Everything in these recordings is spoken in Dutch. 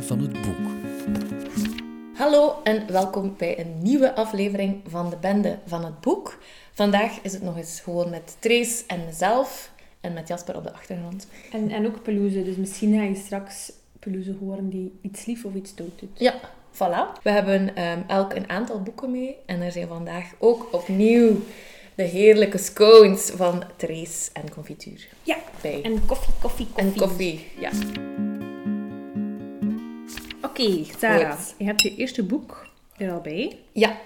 Van het Boek. Hallo en welkom bij een nieuwe aflevering van de Bende van het Boek. Vandaag is het nog eens gewoon met Trace en mezelf en met Jasper op de achtergrond. En, en ook pelouse, dus misschien ga je straks pelouse horen die iets lief of iets dood doet. Ja, voilà. We hebben ehm, elk een aantal boeken mee en er zijn vandaag ook opnieuw de heerlijke scones van Trace en confituur Ja, bij. en koffie, koffie, koffie. En koffie, ja. Oké, Sarah, Goed. je hebt je eerste boek er al bij. Ja,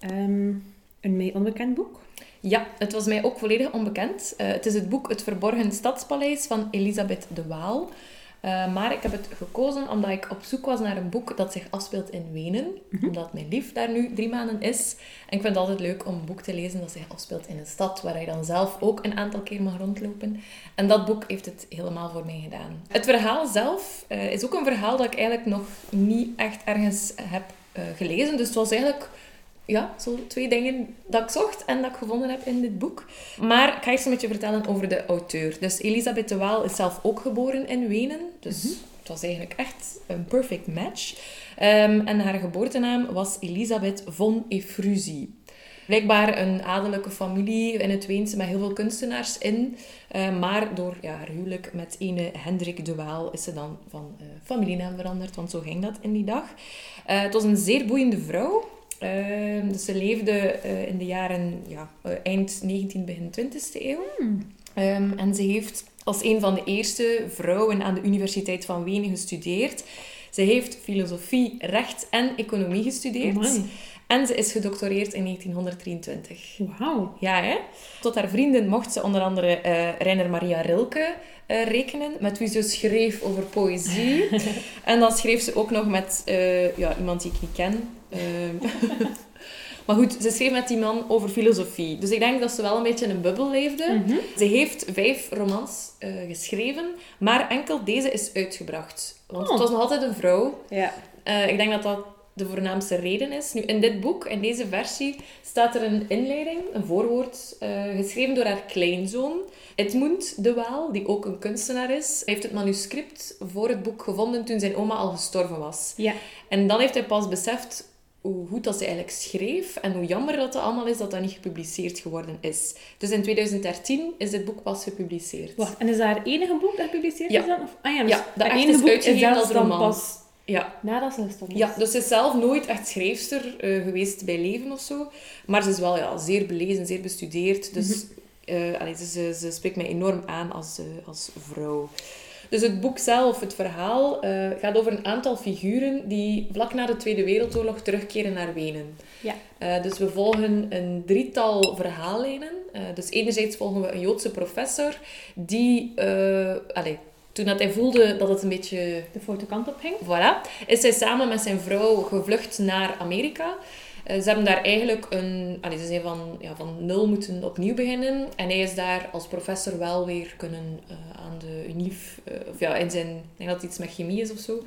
Ehm, een mij onbekend boek. Ja, het was mij ook volledig onbekend. Eh, het is het boek Het Verborgen Stadspaleis van Elisabeth de Waal. Eh, maar ik heb het gekozen omdat ik op zoek was naar een boek dat zich afspeelt in Wenen. Omdat mijn lief daar nu drie maanden is. En ik vind het altijd leuk om een boek te lezen dat zich afspeelt in een stad, waar je dan zelf ook een aantal keer mag rondlopen. En dat boek heeft het helemaal voor mij gedaan. Het verhaal zelf eh, is ook een verhaal dat ik eigenlijk nog niet echt ergens heb eh, gelezen. Dus het was eigenlijk ja, zo twee dingen dat ik zocht en dat ik gevonden heb in dit boek. Maar ik ga eerst een beetje vertellen over de auteur. Dus Elisabeth de Waal is zelf ook geboren in Wenen. Dus het was eigenlijk echt een perfect match. Ehm, en haar geboortenaam was Elisabeth von Efrusie. Blijkbaar een adellijke familie in het Weense met heel veel kunstenaars in. Eh, maar door ja, haar huwelijk met ene Hendrik de Waal is ze dan van eh, familienaam veranderd. Want zo ging dat in die dag. Eh, het was een zeer boeiende vrouw. Ehm, dus ze leefde eh, in de jaren ja, eh, eind 19e, begin 20e eeuw. Ehm, en ze heeft als een van de eerste vrouwen aan de Universiteit van Wenen gestudeerd. Ze heeft filosofie, recht en economie gestudeerd. En ze is gedoctoreerd in 1923. Wauw. Ja, hè? Tot haar vrienden mocht ze onder andere eh Rainer Maria Rilke eh, rekenen, met wie ze schreef over poëzie. en dan schreef ze ook nog met eh, ja, iemand die ik niet ken. Maar goed, ze schreef met die man over filosofie. Dus ik denk dat ze wel een beetje in een bubbel leefde. Mhm. Ze heeft vijf romans geschreven, maar enkel deze is uitgebracht. Want Oh. het was nog altijd een vrouw. Ja. Ik denk dat dat de voornaamste reden is. Nu, in dit boek, in deze versie, staat er een inleiding, een voorwoord, eh, geschreven door haar kleinzoon, Edmund de Waal, die ook een kunstenaar is. Hij heeft het manuscript voor het boek gevonden toen zijn oma al gestorven was. Ja. En dan heeft hij pas beseft hoe goed dat ze eigenlijk schreef en hoe jammer dat het allemaal is dat dat niet gepubliceerd geworden is. Dus in 2013 is dit boek pas gepubliceerd. Wacht, en is dat haar enige boek dat gepubliceerd Ja. is dan? Of, ah ja, dus Ja, dat haar enige is boek uitgegeven zelfs als dan roman. pas Ja, nadat ze is. Ja, dus ze is zelf nooit echt schrijfster eh, geweest bij leven of zo. Maar ze is wel ja, zeer belezen, zeer bestudeerd. Dus eh, allee, ze, ze, spreekt mij enorm aan als, eh, als vrouw. Dus het boek zelf, het verhaal, eh, gaat over een aantal figuren die vlak na de Tweede Wereldoorlog terugkeren naar Wenen. Ja. Eh, dus we volgen een drietal verhaallijnen. Eh, dus enerzijds volgen we een Joodse professor die, eh, allee, toen dat hij voelde dat het een beetje De foute kant op ging. Voilà. Is hij samen met zijn vrouw gevlucht naar Amerika. Eh, ze hebben daar eigenlijk een... Allee, ze zijn van, ja, van nul moeten opnieuw beginnen. En hij is daar als professor wel weer kunnen eh, aan de UNIF... eh, of ja, in zijn... Ik denk dat het iets met chemie is of zo.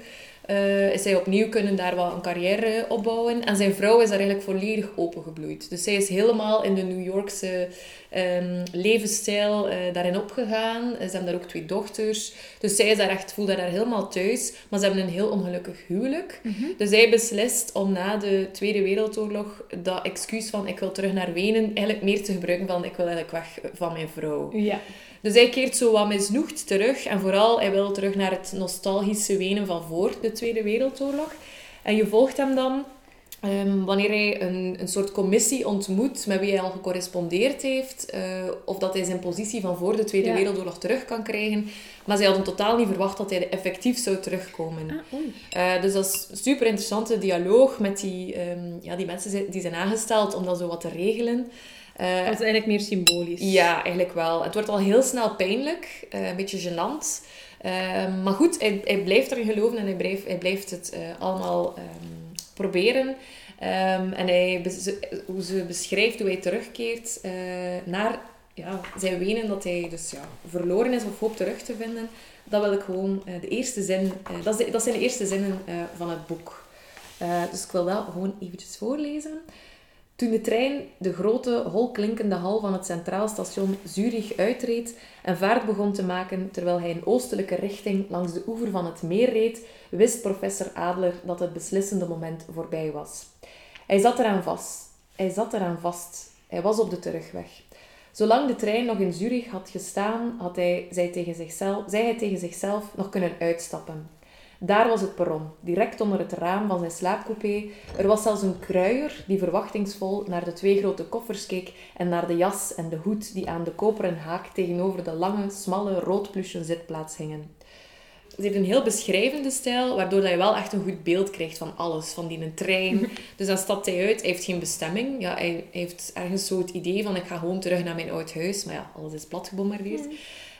Eh, is hij opnieuw kunnen daar wat een carrière opbouwen. En zijn vrouw is daar eigenlijk volledig opengebloeid. Dus zij is helemaal in de New Yorkse ehm, levensstijl eh, daarin opgegaan. Ze hebben daar ook twee dochters. Dus zij is daar echt, voelt daar helemaal thuis. Maar ze hebben een heel ongelukkig huwelijk. Dus hij beslist om na de Tweede Wereldoorlog dat excuus van ik wil terug naar Wenen eigenlijk meer te gebruiken van ik wil eigenlijk weg van mijn vrouw. Ja. Dus hij keert zo wat misnoegd terug. En vooral, hij wil terug naar het nostalgische Wenen van voor de Tweede Wereldoorlog. En je volgt hem dan ehm, wanneer hij een, een soort commissie ontmoet met wie hij al gecorrespondeerd heeft. eh, of dat hij zijn positie van voor de Tweede Ja. Wereldoorlog terug kan krijgen. Maar zij hadden totaal niet verwacht dat hij effectief zou terugkomen. Ah. Eh, dus dat is een super interessante dialoog met die, ehm, ja, die mensen die zijn aangesteld om dat zo wat te regelen. Eh, Dat is eigenlijk meer symbolisch. ja, eigenlijk wel. Het wordt al heel snel pijnlijk, eh, een beetje gênant. Ehm, maar goed, hij, hij blijft erin geloven en hij blijft, hij blijft het eh, allemaal ehm, proberen. Ehm, en hij, hoe ze beschrijft hoe hij terugkeert naar ja, zijn wenen, dat hij dus ja, verloren is of hoopt terug te vinden. Dat wil ik gewoon, de eerste zin, dat, is de- dat zijn de eerste zinnen van het boek. Dus ik wil dat gewoon eventjes voorlezen. Toen de trein de grote, holklinkende hal van het Centraal Station Zurich uitreed en vaart begon te maken terwijl hij in oostelijke richting langs de oever van het meer reed, wist professor Adler dat het beslissende moment voorbij was. Hij zat eraan vast. Hij zat eraan vast. Hij was op de terugweg. Zolang de trein nog in Zurich had gestaan, had hij, zei, tegen zichzelf, zei hij tegen zichzelf nog kunnen uitstappen. Daar was het perron, direct onder het raam van zijn slaapcoupé. Er was zelfs een kruier die verwachtingsvol naar de twee grote koffers keek en naar de jas en de hoed die aan de koperen haak tegenover de lange, smalle, roodpluche zitplaats hingen. Ze heeft een heel beschrijvende stijl, waardoor je wel echt een goed beeld krijgt van alles. Van die een trein. Dus dan stapt hij uit. Hij heeft geen bestemming. Ja, hij, heeft ergens zo het idee van ik ga gewoon terug naar mijn oud huis. Maar ja, alles is plat gebombardeerd.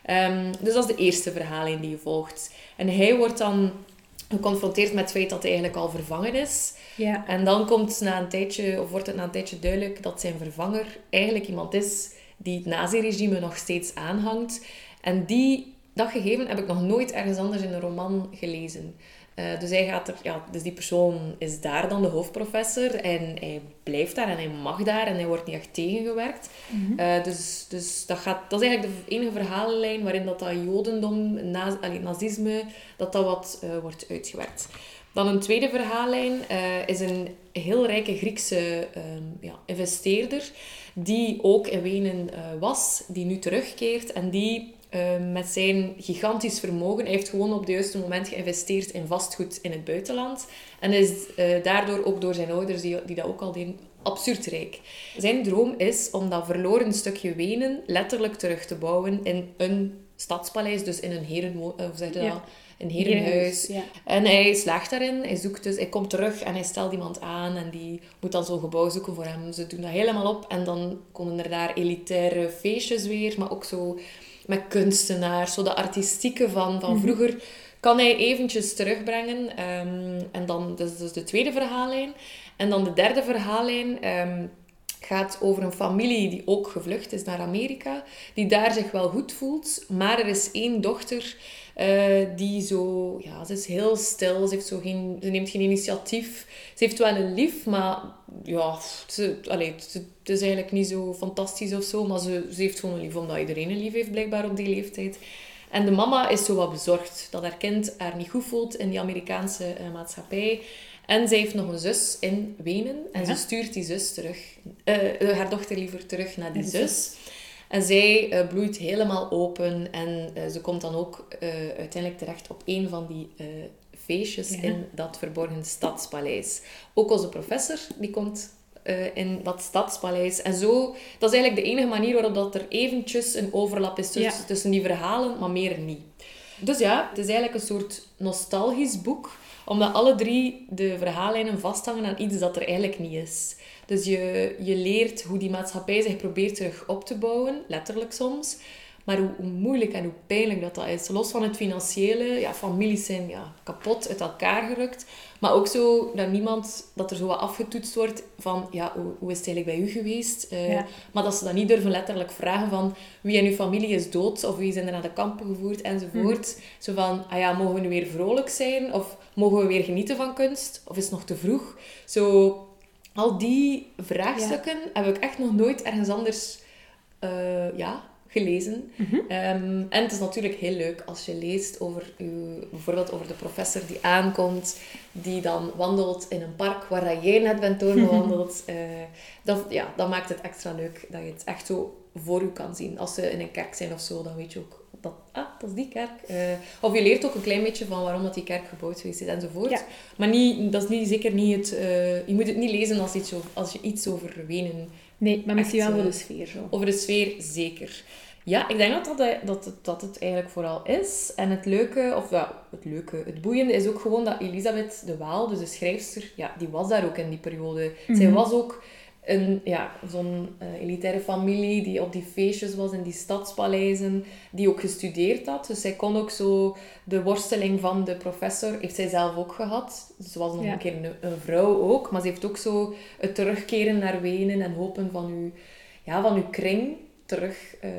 Um, dus dat is de eerste verhaling die je volgt. En hij wordt dan geconfronteerd met het feit dat hij eigenlijk al vervangen is. Ja. En dan komt na een tijdje, of wordt het na een tijdje duidelijk dat zijn vervanger eigenlijk iemand is die het naziregime nog steeds aanhangt. En die, dat gegeven heb ik nog nooit ergens anders in een roman gelezen. Uh, dus, hij gaat er, ja, dus die persoon is daar dan de hoofdprofessor en hij blijft daar en hij mag daar en hij wordt niet echt tegengewerkt. Mhm. Uh, dus dus dat, gaat, dat is eigenlijk de enige verhalenlijn waarin dat, dat jodendom, na, allee, nazisme, dat dat wat uh, wordt uitgewerkt. Dan een tweede verhaallijn is een heel rijke Griekse ja, investeerder die ook in Wenen was, die nu terugkeert en die Ehm, met zijn gigantisch vermogen. Hij heeft gewoon op het juiste moment geïnvesteerd in vastgoed in het buitenland. En is uh, daardoor ook door zijn ouders, die, die dat ook al deden, absurd rijk. Zijn droom is om dat verloren stukje Wenen letterlijk terug te bouwen in een stadspaleis, dus in een je dat? Een herenhuis. Ja. En hij slaagt daarin. Hij, zoekt dus, hij komt terug en hij stelt iemand aan en die moet dan zo'n gebouw zoeken voor hem. Ze doen dat helemaal op en dan komen er daar elitaire feestjes weer, maar ook zo met kunstenaars, zo de artistieke van, van vroeger, kan hij eventjes terugbrengen. Ehm, en dan, dat is dus de tweede verhaallijn. En dan de derde verhaallijn ehm, gaat over een familie die ook gevlucht is naar Amerika, die daar zich wel goed voelt, maar er is één dochter uh, die zo, ja, ze is heel stil, ze, heeft zo geen, ze neemt geen initiatief. Ze heeft wel een lief, maar ja, ze, allee, het is eigenlijk niet zo fantastisch of zo, maar ze, ze heeft gewoon een lief omdat iedereen een lief heeft, blijkbaar op die leeftijd. En de mama is zo wat bezorgd dat haar kind haar niet goed voelt in die Amerikaanse uh, maatschappij. En zij heeft nog een zus in Wenen en ja. ze stuurt die zus terug, uh, haar dochter liever terug naar die zus. En zij uh, bloeit helemaal open en uh, ze komt dan ook uh, uiteindelijk terecht op een van die feestjes ja. in dat verborgen stadspaleis. Ook onze professor, die komt in dat stadspaleis. En zo, dat is eigenlijk de enige manier waarop dat er eventjes een overlap is tussen, ja. tussen die verhalen, maar meer niet. Dus ja, het is eigenlijk een soort nostalgisch boek, omdat alle drie de verhaallijnen vasthangen aan iets dat er eigenlijk niet is. Dus je, je leert hoe die maatschappij zich probeert terug op te bouwen, letterlijk soms. Maar hoe, hoe, moeilijk en hoe pijnlijk dat, dat is. Los van het financiële, ja, families zijn ja, kapot, uit elkaar gerukt. Maar ook zo dat niemand, dat er zo wat afgetoetst wordt van, ja, hoe, hoe is het eigenlijk bij u geweest? Uh, Ja. Maar dat ze dan niet durven letterlijk vragen van, wie in uw familie is dood? Of wie zijn er naar de kampen gevoerd? Enzovoort. Zo van, ah ja, mogen we nu weer vrolijk zijn? Of mogen we weer genieten van kunst? Of is het nog te vroeg? Zo, al die vraagstukken heb ik echt nog nooit ergens anders uh, ja, gelezen. Mhm. Um, en het is natuurlijk heel leuk als je leest over uw, bijvoorbeeld over de professor die aankomt, die dan wandelt in een park waar jij net bent doorgewandeld. uh, dat, ja, dat maakt het extra leuk dat je het echt zo voor u kan zien. Als ze in een kerk zijn of zo, dan weet je ook dat, ah, dat is die kerk. Uh, of je leert ook een klein beetje van waarom dat die kerk gebouwd geweest is enzovoort. Ja. Maar niet, dat is niet, zeker niet het... Uh, je moet het niet lezen als, iets over, als je iets over Wenen... Nee, maar misschien wel voor eh, de sfeer zo. Over de sfeer, zeker. Ja, ik denk dat, dat, dat, het, dat het eigenlijk vooral is. En het leuke, of ja, het leuke, het boeiende is ook gewoon dat Elisabeth de Waal, dus de schrijfster, ja, die was daar ook in die periode. Zij Mhm. was ook een, ja, zo'n eh, elitaire familie die op die feestjes was in die stadspaleizen, die ook gestudeerd had. Dus zij kon ook zo de worsteling van de professor, heeft zij zelf ook gehad. Ze was nog Ja. een keer een, een vrouw ook, maar ze heeft ook zo het terugkeren naar Wenen en hopen van uw, ja, van uw kring terug eh,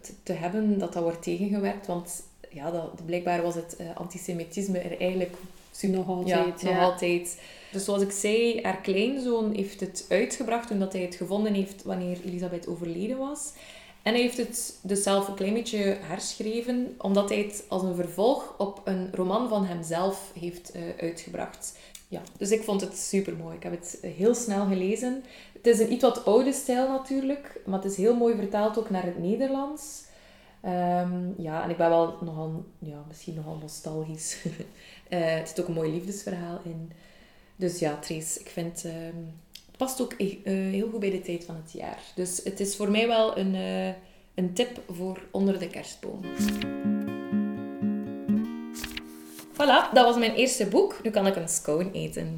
te, te hebben, dat dat wordt tegengewerkt. Want ja, dat, blijkbaar was het eh, antisemitisme er eigenlijk super. Nog altijd, ja. Nog altijd. Dus zoals ik zei, haar kleinzoon heeft het uitgebracht toen dat hij het gevonden heeft wanneer Elisabeth overleden was. En hij heeft het dus zelf een klein beetje herschreven, omdat hij het als een vervolg op een roman van hemzelf heeft eh, uitgebracht. Ja, dus ik vond het super mooi. Ik heb het eh, heel snel gelezen. Het is een iets wat oude stijl natuurlijk, maar het is heel mooi vertaald ook naar het Nederlands. Ehm, ja, en ik ben wel nogal, ja, misschien nogal nostalgisch. Eh, het zit ook een mooi liefdesverhaal in. Dus ja, Trace, ik vind... ehm, het past ook eh, heel goed bij de tijd van het jaar. Dus het is voor mij wel een, eh, een tip voor onder de kerstboom. Voilà, dat was mijn eerste boek. Nu kan ik een scone eten.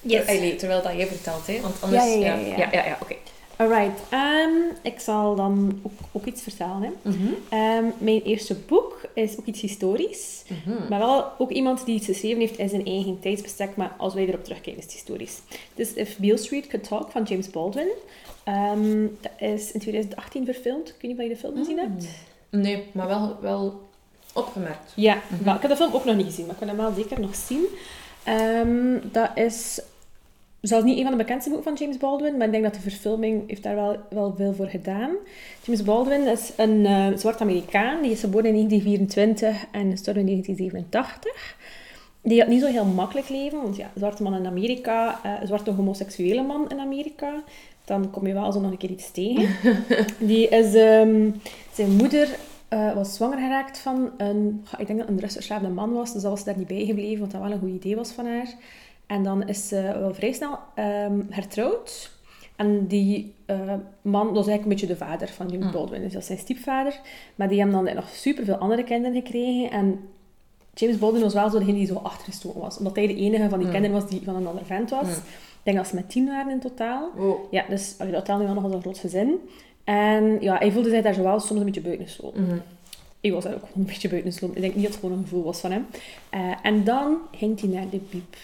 Yes. Allee, terwijl dat jij vertelt, hè? Want anders... Ja, ja, ja, ja. ja, ja, ja, oké. Alright, ehm, ik zal dan ook, ook iets vertellen. Hè. Ehm, mijn eerste boek is ook iets historisch. Mhm. Maar wel ook iemand die iets geschreven heeft in zijn eigen tijdsbestek. Maar als wij erop terugkijken, is het historisch. Het is If Beale Street Could Talk van James Baldwin. Ehm, dat is in 2018 verfilmd. Ik weet niet of je de film gezien hebt. Nee, maar wel, wel opgemerkt. Ja, wel, ik heb de film ook nog niet gezien, maar ik wil hem wel zeker nog zien. Dat is zelfs niet een van de bekendste boeken van James Baldwin, maar ik denk dat de verfilming heeft daar wel, wel veel voor gedaan. James Baldwin is een eh, zwart Amerikaan, die is geboren in 1924 en gestorven in 1987. Die had niet zo heel makkelijk leven, want ja, zwarte man in Amerika, eh, zwarte homoseksuele man in Amerika, dan kom je wel zo nog een keer iets tegen. Die is, ehm, zijn moeder eh, was zwanger geraakt van een, ik denk dat een man was, dus dat was daar niet bij gebleven, wat dat wel een goed idee was van haar. En dan is ze wel vrij snel ehm, hertrouwd. En die eh, man, dat was eigenlijk een beetje de vader van James Mm. Baldwin, dus dat is zijn stiefvader. Maar die hebben dan nog superveel andere kinderen gekregen. En James Baldwin was wel zo degene die zo achtergestoken was, omdat hij de enige van die Mm. kinderen was die van een ander vent was. Mm. Ik denk dat ze met tien waren in totaal. Oh. Ja, dus allee, dat telde wel nog als een groot gezin. En ja, hij voelde zich daar zo wel soms een beetje buitengesloten. Mhm. Ik was daar ook gewoon een beetje buitengesloten. Ik denk niet dat het gewoon een gevoel was van hem. Eh, en dan ging hij naar de biep.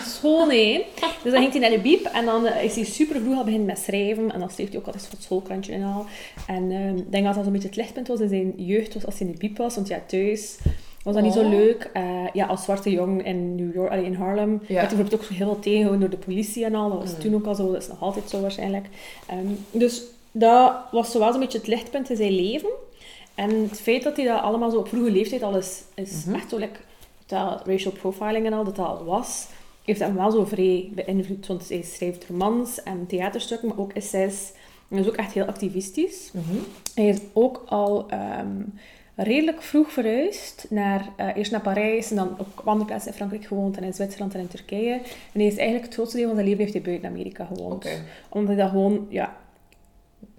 School, nee. Dus dan ging hij naar de biep en dan eh, is hij super vroeg al beginnen met schrijven. En dan schreef hij ook altijd voor het schoolkrantje en al. En eh, ik denk dat dat een beetje het lichtpunt was in zijn jeugd, was als hij in de biep was. Want ja, thuis was dat niet zo Oh. leuk. Eh, ja, als zwarte jongen in New York, allee, in Harlem, werd hij bijvoorbeeld ook heel veel tegengehouden door de politie en al. Dat was Mm. toen ook al zo, dat is nog altijd zo waarschijnlijk. Ehm, dus dat was zo wel zo'n beetje het lichtpunt in zijn leven. En het feit dat hij dat allemaal zo op vroege leeftijd al is, is Mhm. echt zo like, dat racial profiling en al, dat dat al was, heeft hem wel zo vrij beïnvloed. Want hij schrijft romans en theaterstukken, maar ook essays. Hij is ook echt heel activistisch. Mhm. Hij is ook al ehm, redelijk vroeg verhuisd. Naar, eh, eerst naar Parijs en dan ook op andere plaatsen in Frankrijk gewoond en in Zwitserland en in Turkije. En hij is eigenlijk het grootste deel van zijn leven heeft hij buiten Amerika gewoond. Omdat hij dat gewoon, ja,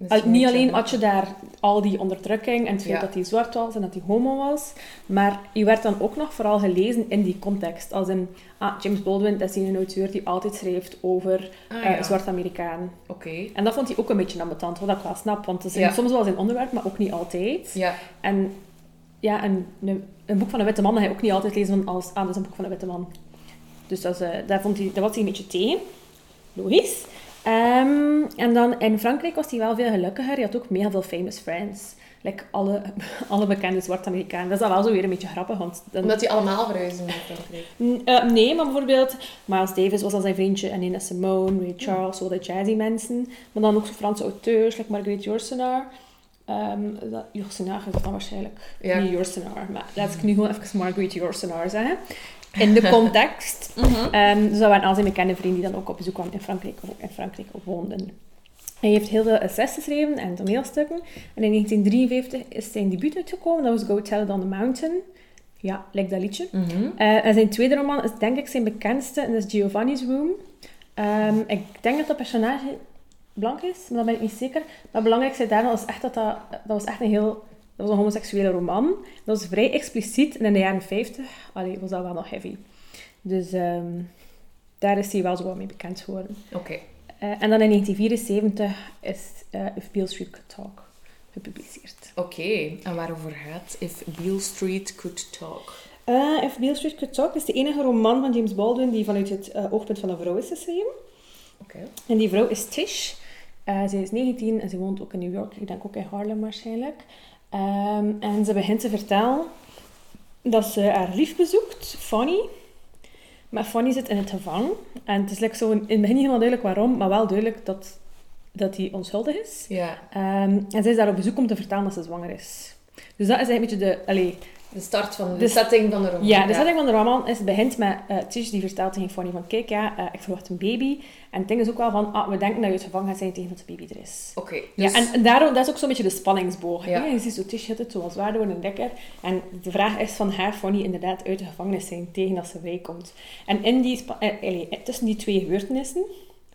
al- niet alleen had je daar al die onderdrukking en het feit Ja. dat hij zwart was en dat hij homo was, maar je werd dan ook nog vooral gelezen in die context. Als in, ah, James Baldwin, dat is een auteur die altijd schrijft over Ah, eh, ja. zwarte Amerikaan. Oké. En dat vond hij ook een beetje ambetant, wat ik wel snap, want het is Ja. soms wel zijn onderwerp, maar ook niet altijd. Ja. En ja, een, een, een boek van een witte man ga je ook niet altijd lezen van als, ah, dat is een boek van een witte man. Dus dat, is, eh, daar, vond hij, daar was hij een beetje tegen. Logisch. Ehm, en dan in Frankrijk was hij wel veel gelukkiger. Hij had ook mega veel famous friends. Like alle, alle bekende zwarte Amerikanen. Dat is dan wel zo weer een beetje grappig, want dan, Omdat die allemaal verhuizen naar Frankrijk. Eh, nee, maar bijvoorbeeld Miles Davis was dan zijn vriendje en Nina Simone, Ray Charles, zo de jazzy mensen. Maar dan ook zo Franse auteurs, like Marguerite Yourcenar. Um, dat, Yourcenar is dan waarschijnlijk Ja. niet maar laat ik nu gewoon even Marguerite Yourcenar zeggen. In de context. Ehm, dus dat waren al zijn bekende vrienden die dan ook op bezoek kwamen in Frankrijk of ook in Frankrijk woonden. Hij heeft heel veel essays geschreven en toneelstukken. En in 1953 is zijn debuut uitgekomen, dat was Go Tell It on the Mountain. Ja, like dat liedje. Mhm. Eh, en zijn tweede roman is denk ik zijn bekendste, en dat is Giovanni's Room. Ehm, ik denk dat dat personage blank is, maar dat ben ik niet zeker. Maar het belangrijkste daarvan was echt dat dat, dat was echt een heel... Dat was een homoseksuele roman. Dat was vrij expliciet. En in de jaren 50 allee, was dat wel nog heavy. Dus ehm, daar is hij wel zo wat mee bekend geworden. Oké. Eh, en dan in 1974 is eh If Beale Street Could Talk gepubliceerd. Oké. En waarover gaat If Beale Street Could Talk? Eh, If Beale Street Could Talk is de enige roman van James Baldwin die vanuit het oogpunt van een vrouw is geschreven. Oké. En die vrouw is Tish. Zij is 19 en ze woont ook in New York. Ik denk ook in Harlem waarschijnlijk. Ehm, en ze begint te vertellen dat ze haar lief bezoekt, Fanny. Maar Fanny zit in het gevangen. En het is like zo in het begin niet helemaal duidelijk waarom, maar wel duidelijk dat, dat hij onschuldig is. Ja. Ehm, en zij is daar op bezoek om te vertellen dat ze zwanger is. Dus dat is eigenlijk een beetje de... Allee, De start van de, De- setting van de roman. ja, de setting van de roman is, begint met uh, Tish die vertelt tegen Fanny van kijk, ja, eh, ik verwacht een baby. En het ding is ook wel van, ah, we denken dat je het gevangen gaat zijn tegen dat de baby er is. Oké, Ja, dus... en, en daarom, dat is ook zo'n beetje de spanningsboog. Ja. hè. Je ziet zo Tish zitten, zo als waarde worden en dikker. En de vraag is van haar Fanny inderdaad uit de gevangenis zijn tegen dat ze vrijkomt. En in die, eh, tussen die twee gebeurtenissen,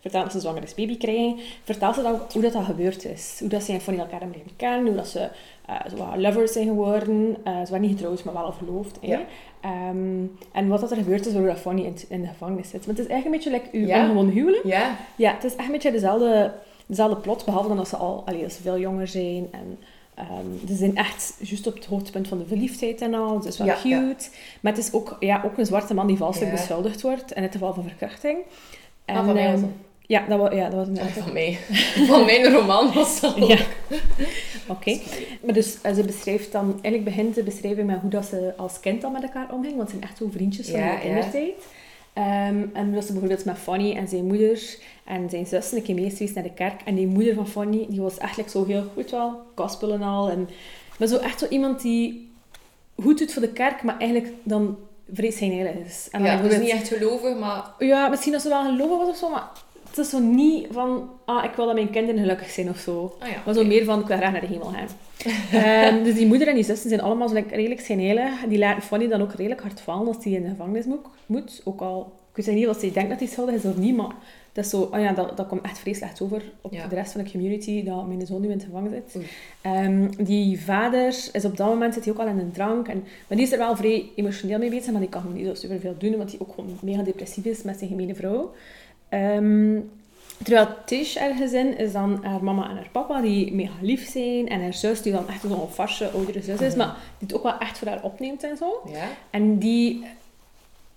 vertelt dat ze zwanger is baby krijgen, vertelt ze dan ook hoe dat, dat gebeurd is. Hoe dat ze en Fanny elkaar hebben leren kennen, hoe dat ze eh, zo lovers zijn geworden. Eh, ze waren niet getrouwd, maar wel verloofd. Ja. Ehm, en wat dat er gebeurd is, waardoor dat Fanny in, in de gevangenis zit. Maar het is eigenlijk een beetje like uw Ja. ongewoon huwelijk. Ja, Ja, het is echt een beetje dezelfde, dezelfde plot, behalve dan dat ze al allee, dat ze veel jonger zijn. En ehm, ze zijn echt juist op het hoogtepunt van de verliefdheid en al. Het is wel Ja, cute. ja. Maar het is ook, ja, ook een zwarte man die valselijk Ja. beschuldigd wordt, in het geval van verkrachting. En, Ah, van mij ehm. Ja, dat was, ja, dat was een van mij. Van mijn roman was dat ook. Ja. Oké. Maar dus eh, ze beschrijft dan, eigenlijk begint de beschrijving met hoe dat ze als kind al met elkaar omging, want ze zijn echt zo vriendjes van Ja, de ja. kindertijd. Ehm, en dat ze bijvoorbeeld met Fanny en zijn moeder en zijn zussen een keer mee naar de kerk. En die moeder van Fanny, die was like, zo heel goed wel, gospel en al. En, maar zo echt zo iemand die goed doet voor de kerk, maar eigenlijk dan vrees heilig is. En dan Ja, dus niet echt gelovig, maar... ja, misschien dat ze wel geloven was of zo, maar het is zo niet van, ah, ik wil dat mijn kinderen gelukkig zijn of zo. Ah ja, Maar zo meer van, ik wil graag naar de hemel gaan. Ehm, dus die moeder en die zussen zijn allemaal zo redelijk schijnheilig. Die laten Fanny dan ook redelijk hard vallen als die in de gevangenis moet. Ook al, ik weet niet of ze denkt dat hij schuldig is of niet, maar dat is zo, oh ja, dat, dat komt echt vreselijk over op Ja. de rest van de community, dat mijn zoon nu in de gevangen zit. Ehm, die vader is op dat moment zit hij ook al in een drank. En, maar die is er wel vrij emotioneel mee bezig, maar die kan niet zo superveel doen, want hij ook gewoon mega depressief is met zijn gemene vrouw. Ehm, terwijl Tish, haar gezin, is dan haar mama en haar papa, die mega lief zijn. En haar zus, die dan echt zo'n farse oudere zus is, maar die het ook wel echt voor haar opneemt en zo. Ja. En die,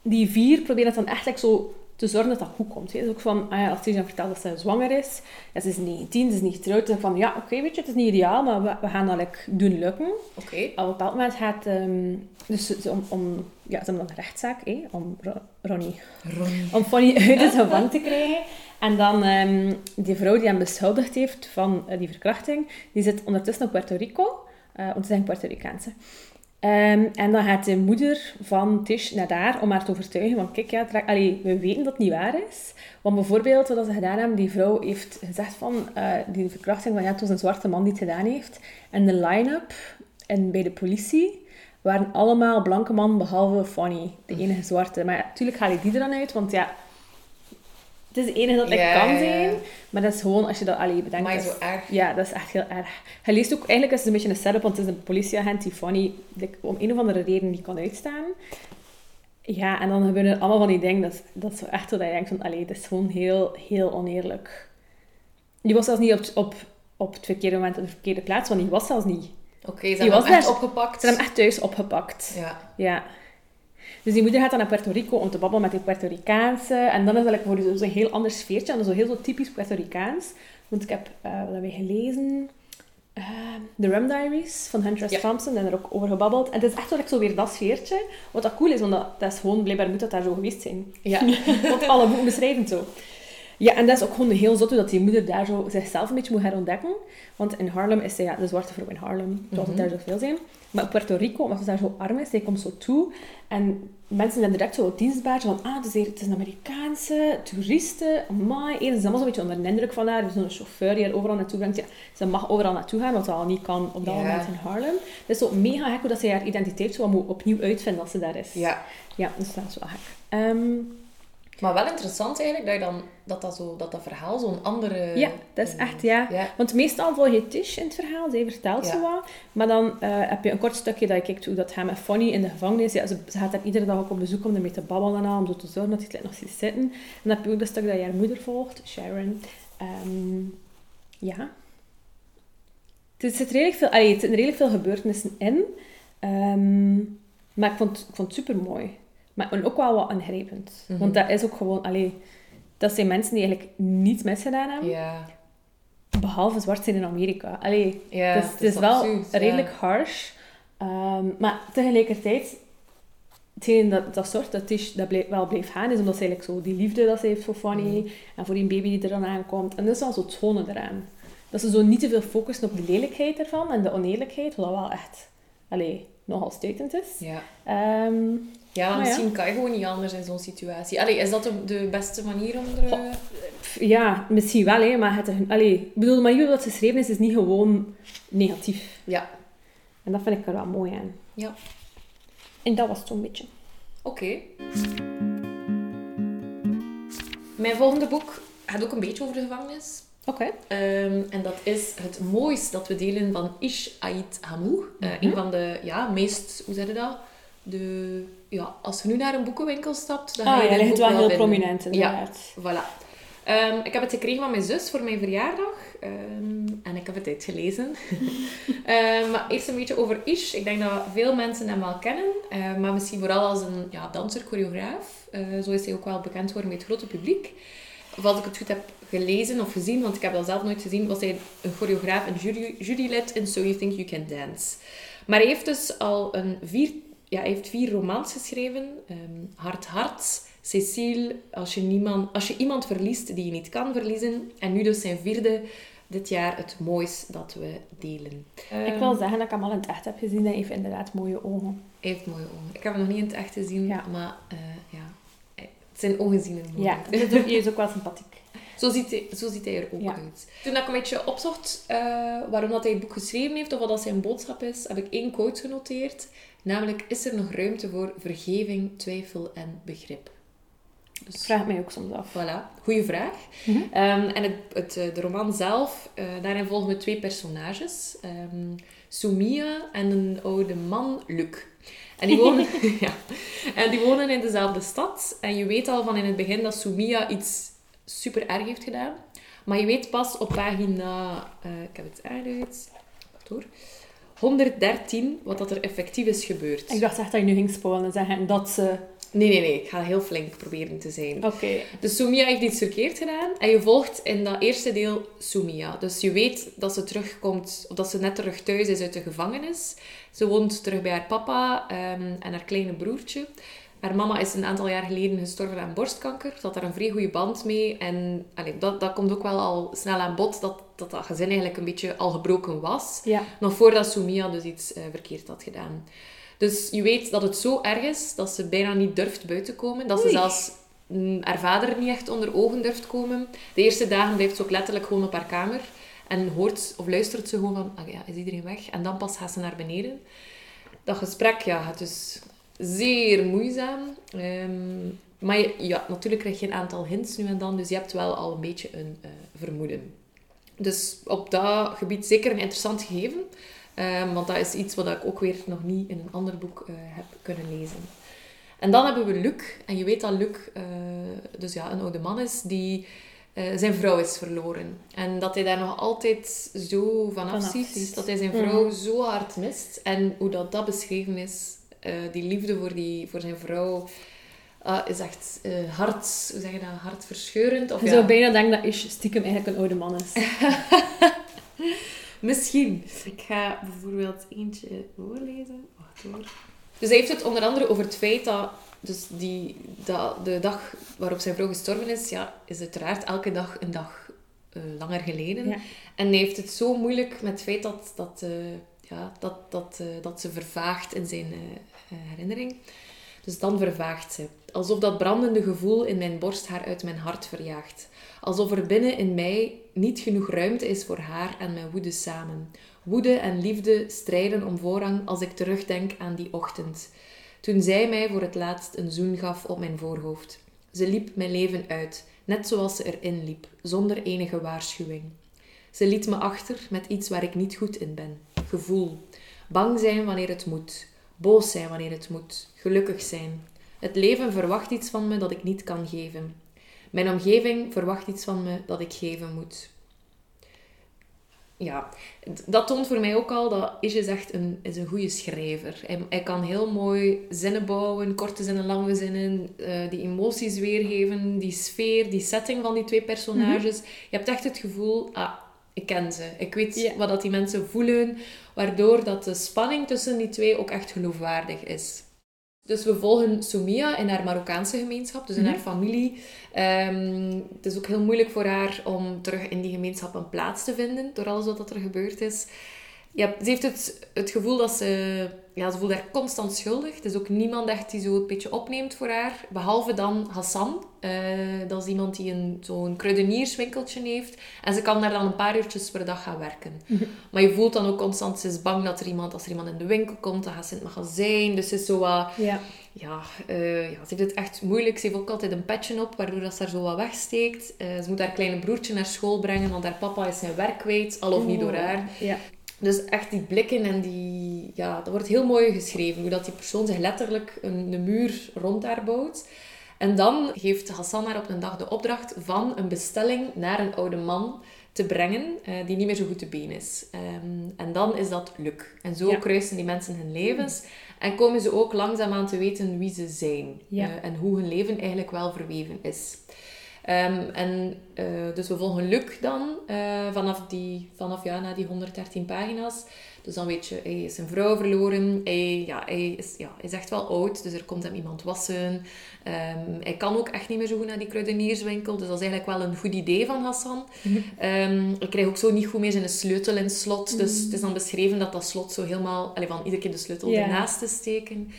die vier proberen dat dan echt like, zo te zorgen dat dat goed komt. Hè. Dus ook van, ah ja, als dan vertelt dat ze zwanger is, ja, ze is 19, ze is niet getrouwd, dan van, ja, oké, weet je, het is niet ideaal, maar we, we gaan dat like, doen lukken. Oké. Op een bepaald moment gaat... ehm, dus om, om, ja, ze hebben dan een rechtszaak, hè, om Ro- Ronnie Ron. om Fanny uit het gevangen te krijgen. En dan ehm, die vrouw die hem beschuldigd heeft van eh, die verkrachting, die zit ondertussen op Puerto Rico. eh want ze zijn Puerto Ricaanse. Ehm, en dan gaat de moeder van Tish naar daar om haar te overtuigen van kijk, ja, allee, we weten dat het niet waar is. Want bijvoorbeeld, wat ze gedaan hebben, die vrouw heeft gezegd van eh, die verkrachting, van ja, het was een zwarte man die het gedaan heeft. En de line-up en bij de politie waren allemaal blanke man behalve Fanny, de enige zwarte. Maar ja, natuurlijk haal je die er dan uit, want ja, het is de enige dat ik kan zijn. Maar dat is gewoon, als je dat allee, bedenkt... Maar zo erg. ja, dat is echt heel erg. Je leest ook, eigenlijk is het een beetje een setup, want het is een politieagent die Fanny like, om een of andere reden niet kan uitstaan. Ja, en dan gebeuren er allemaal van die dingen, dat, is- dat is zo echt dat je denkt van, allee, het is gewoon heel, heel oneerlijk. Die was zelfs niet op, op, op het verkeerde moment op de verkeerde plaats, want die was zelfs niet. Oké, ze Die hebben was hem echt opgepakt. Ze hebben hem echt thuis opgepakt. Ja. Ja. Dus die moeder gaat dan naar Puerto Rico om te babbelen met die Puerto Ricaanse. En dan is dat voor zo'n heel ander sfeertje. En dat is zo heel zo typisch Puerto Ricaans. Want ik heb, eh, wat hebben we gelezen? Eh, The Rum Diaries van Hunter S. Ja. Thompson. En er ook over gebabbeld. En het is echt wel zo weer dat sfeertje. Wat dat cool is, want dat, dat is gewoon, blijkbaar moet dat daar zo geweest zijn. Ja. Want alle boeken beschrijven het zo. Ja, en dat is ook gewoon heel zot dat die moeder daar zo zichzelf een beetje moet herontdekken. Want in Harlem is zij ja, de zwarte vrouw in Harlem, zoals het Mhm. daar zoveel zijn. Maar op Puerto Rico, omdat ze daar zo arm is, zij komt zo toe. En mensen zijn direct zo dienstbaardje van, ah, is, hier, het is een Amerikaanse, toeristen, amai. Ze is allemaal zo'n beetje onder de indruk van haar. Er is zo'n chauffeur die haar overal naartoe brengt. Ja, ze mag overal naartoe gaan, wat ze al niet kan op dat moment in Harlem. Het is zo mega gek hoe dat ze haar identiteit zo moet opnieuw uitvinden als ze daar is. ja. Ja, dus dat is wel gek. Ehm, Maar wel interessant eigenlijk dat je dan, dat, dat, zo, dat dat verhaal zo'n andere... Ja, dat is echt, ja. Ja. Want meestal volg je Tish in het verhaal, zij vertelt Ja. zo wat. Maar dan eh, heb je een kort stukje dat je kijkt hoe dat gaat met Fanny in de gevangenis. Ja, ze, ze gaat daar iedere dag ook op bezoek om ermee te babbelen en al, om zo te zorgen dat hij het nog ziet zitten. En dan heb je ook dat stuk dat je haar moeder volgt, Sharon. Ehm, ja. Er zit redelijk veel, allee, er zitten redelijk veel gebeurtenissen in. Ehm, maar ik vond, ik vond het super mooi. Maar en ook wel wat aangrijpend. Mhm. Want dat is ook gewoon, allee, dat zijn mensen die eigenlijk niets misgedaan hebben. Ja. Behalve zwart zijn in Amerika. Allee, Ja, dus het is wel absurd, redelijk harsh. Ehm, maar tegelijkertijd, hetgeen dat, dat zorgt dat Tish dat blijf, wel blijft gaan, is omdat ze eigenlijk zo die liefde dat ze heeft voor Fanny Mhm. en voor die baby die er dan aankomt. En dat is wel zo het schone eraan. Dat ze zo niet te veel focussen op de lelijkheid ervan en de oneerlijkheid, wat wel echt allee, nogal stuitend is. Ja. Ehm, Ja, Maar ja. misschien kan je gewoon niet anders in zo'n situatie. Allee, is dat de, de beste manier om er... eh, ja, misschien wel, hè, maar het, allee, ik bedoel, de manier waarop dat geschreven is, is niet gewoon negatief. Ja, En dat vind ik er wel mooi aan. ja. En dat was het zo'n beetje. Oké. Mijn volgende boek gaat ook een beetje over de gevangenis. Oké. Ehm, en dat is Het Moois dat we delen van Ish Ait Hamou. Eh, Mhm. Een van de ja, meest, hoe zeg je dat? De, ja, als je nu naar een boekenwinkel stapt, dan ga Ah je ja, ligt wel heel prominent inderdaad. Voilà. Ehm, ik heb het gekregen van mijn zus voor mijn verjaardag. Ehm, en ik heb het uitgelezen. Ehm, maar eerst een beetje over Ish. Ik denk dat veel mensen hem wel kennen. eh, maar misschien vooral als een ja, danser, choreograaf. Eh, zo is hij ook wel bekend geworden met het grote publiek. Of als ik het goed heb gelezen of gezien, want ik heb dat zelf nooit gezien, was hij een choreograaf en jury, jurylid in So You Think You Can Dance. Maar hij heeft dus al een vier, ja, hij heeft vier romans geschreven. ehm, Hart Hart, Cécile, als je, niemand, als je iemand verliest die je niet kan verliezen. En nu dus zijn vierde, dit jaar het moois dat we delen. Ik wil zeggen dat ik hem al in het echt heb gezien. Hij heeft inderdaad mooie ogen. Hij heeft mooie ogen. Ik heb hem nog niet in het echt gezien, Ja. maar eh, ja, het zijn ogen zien er mooi Ja, hij is ook wel sympathiek. Zo ziet hij, zo ziet hij er ook Ja. uit. Toen ik een beetje opzocht eh, waarom dat hij het boek geschreven heeft of wat dat zijn boodschap is, heb ik één quote genoteerd. Namelijk, is er nog ruimte voor vergeving, twijfel en begrip? Ik Dus, vraag mij ook soms af. voilà, goede vraag. Mhm. Ehm, en het, het, eh, de roman zelf, eh, daarin volgen we twee personages. Ehm Sumia en een oude man, Luc. En die, wonen, ja. en die wonen in dezelfde stad. En je weet al van in het begin dat Sumia iets super erg heeft gedaan. Maar je weet pas op pagina... eh, ik heb het. Wacht hoor. 113 wat dat er effectief is gebeurd. Ik dacht echt dat je nu ging spoilen en zeggen dat ze... Nee, nee, nee. Ik ga heel flink proberen te zijn. Oké. Dus Sumia heeft iets verkeerd gedaan. En je volgt in dat eerste deel Sumia. Dus je weet dat ze terugkomt, of dat ze net terug thuis is uit de gevangenis. Ze woont terug bij haar papa ehm, en haar kleine broertje. Haar mama is een aantal jaar geleden gestorven aan borstkanker. Ze had daar een vrij goede band mee. En allee, dat, dat komt ook wel al snel aan bod, dat, dat dat gezin eigenlijk een beetje al gebroken was. Ja. Nog voordat Sumia dus iets eh, verkeerd had gedaan. Dus je weet dat het zo erg is dat ze bijna niet durft buiten komen. Dat ze zelfs mm, haar vader niet echt onder ogen durft komen. De eerste dagen blijft ze ook letterlijk gewoon op haar kamer. En hoort of luistert ze gewoon van, ah ja, is iedereen weg? En dan pas gaat ze naar beneden. Dat gesprek, ja, het is zeer moeizaam. Ehm, maar je- ja, natuurlijk krijg je een aantal hints nu en dan. Dus je hebt wel al een beetje een eh, vermoeden. Dus op dat gebied zeker een interessant gegeven. Ehm, want dat is iets wat ik ook weer nog niet in een ander boek eh, heb kunnen lezen. En dan hebben we Luc. En je weet dat Luc eh, dus ja, een oude man is die zijn vrouw is verloren. En dat hij daar nog altijd zo van Vanaf afziet. ziet. Dat hij zijn Mhm. vrouw zo hard mist. En hoe dat, dat beschreven is, eh, die liefde voor, die, voor zijn vrouw, ah, is echt eh, hart, hoe zeg je dat, hartverscheurend. Of Je ja, zou bijna denken dat Ish stiekem eigenlijk een oude man is. Misschien. Ik ga bijvoorbeeld eentje voorlezen. Wacht hoor. Dus hij heeft het onder andere over het feit dat, dus die, dat de dag waarop zijn vrouw gestorven is, ja, is uiteraard elke dag een dag eh, langer geleden. Ja. En hij heeft het zo moeilijk met het feit dat, dat, eh, ja, dat, dat, eh, dat ze vervaagt in zijn herinnering. Dus dan vervaagt ze. Alsof dat brandende gevoel in mijn borst haar uit mijn hart verjaagt. Alsof er binnen in mij niet genoeg ruimte is voor haar en mijn woede samen. Woede en liefde strijden om voorrang als ik terugdenk aan die ochtend. Toen zij mij voor het laatst een zoen gaf op mijn voorhoofd. Ze liep mijn leven uit, net zoals ze erin liep, zonder enige waarschuwing. Ze liet me achter met iets waar ik niet goed in ben. Gevoel. Bang zijn wanneer het moet. Boos zijn wanneer het moet. Gelukkig zijn. Het leven verwacht iets van me dat ik niet kan geven. Mijn omgeving verwacht iets van me dat ik geven moet. Ja, dat toont voor mij ook al dat Isje echt een, is een goede schrijver. Hij, hij kan heel mooi zinnen bouwen, korte zinnen, lange zinnen, eh, die emoties weergeven, die sfeer, die setting van die twee personages. Je hebt echt het gevoel, ah, ik ken ze. Ik weet Ja. wat dat die mensen voelen, waardoor dat de spanning tussen die twee ook echt geloofwaardig is. Dus we volgen Soumia in haar Marokkaanse gemeenschap, dus in haar familie. Ehm, het is ook heel moeilijk voor haar om terug in die gemeenschap een plaats te vinden, door alles wat er gebeurd is. Ja, ze heeft het, het gevoel dat ze... Ja, ze voelt haar constant schuldig. Het is ook niemand echt die zo een beetje opneemt voor haar. Behalve dan Hassan. Eh, dat is iemand die een, zo'n kruidenierswinkeltje heeft. En ze kan daar dan een paar uurtjes per dag gaan werken. Maar je voelt dan ook constant... Ze is bang dat er iemand... Als er iemand in de winkel komt, dan gaat ze in het magazijn. Dus ze is zo wat... Ja. Ja, eh, ja, ze heeft het echt moeilijk. Ze heeft ook altijd een petje op, waardoor dat ze er zo wat wegsteekt. Eh, ze moet haar kleine broertje naar school brengen, want haar papa is zijn werk kwijt. Al of niet door haar. Ja. Dus echt die blikken en die... Ja, dat wordt heel mooi geschreven. Hoe dat die persoon zich letterlijk een, een muur rond haar bouwt. En dan geeft Hassan haar op een dag de opdracht van een bestelling naar een oude man te brengen eh, die niet meer zo goed te been is. Ehm, en dan is dat Luc. En zo Ja. kruisen die mensen hun levens. En komen ze ook langzaamaan te weten wie ze zijn. Ja. Eh, en hoe hun leven eigenlijk wel verweven is. Ehm, en eh, dus we volgen Luc dan eh, vanaf, die, vanaf ja, na die 113 pagina's. Dus dan weet je, hij is zijn vrouw verloren. Hij, ja, hij, is, ja, hij is echt wel oud, dus er komt hem iemand wassen. Ehm, hij kan ook echt niet meer zo goed naar die kruidenierswinkel. Dus dat is eigenlijk wel een goed idee van Hassan. Ehm, ik krijg ook zo niet goed meer zijn sleutel in het slot. Dus het is dan beschreven dat dat slot zo helemaal... Allee, van iedere keer de sleutel ernaast te steken.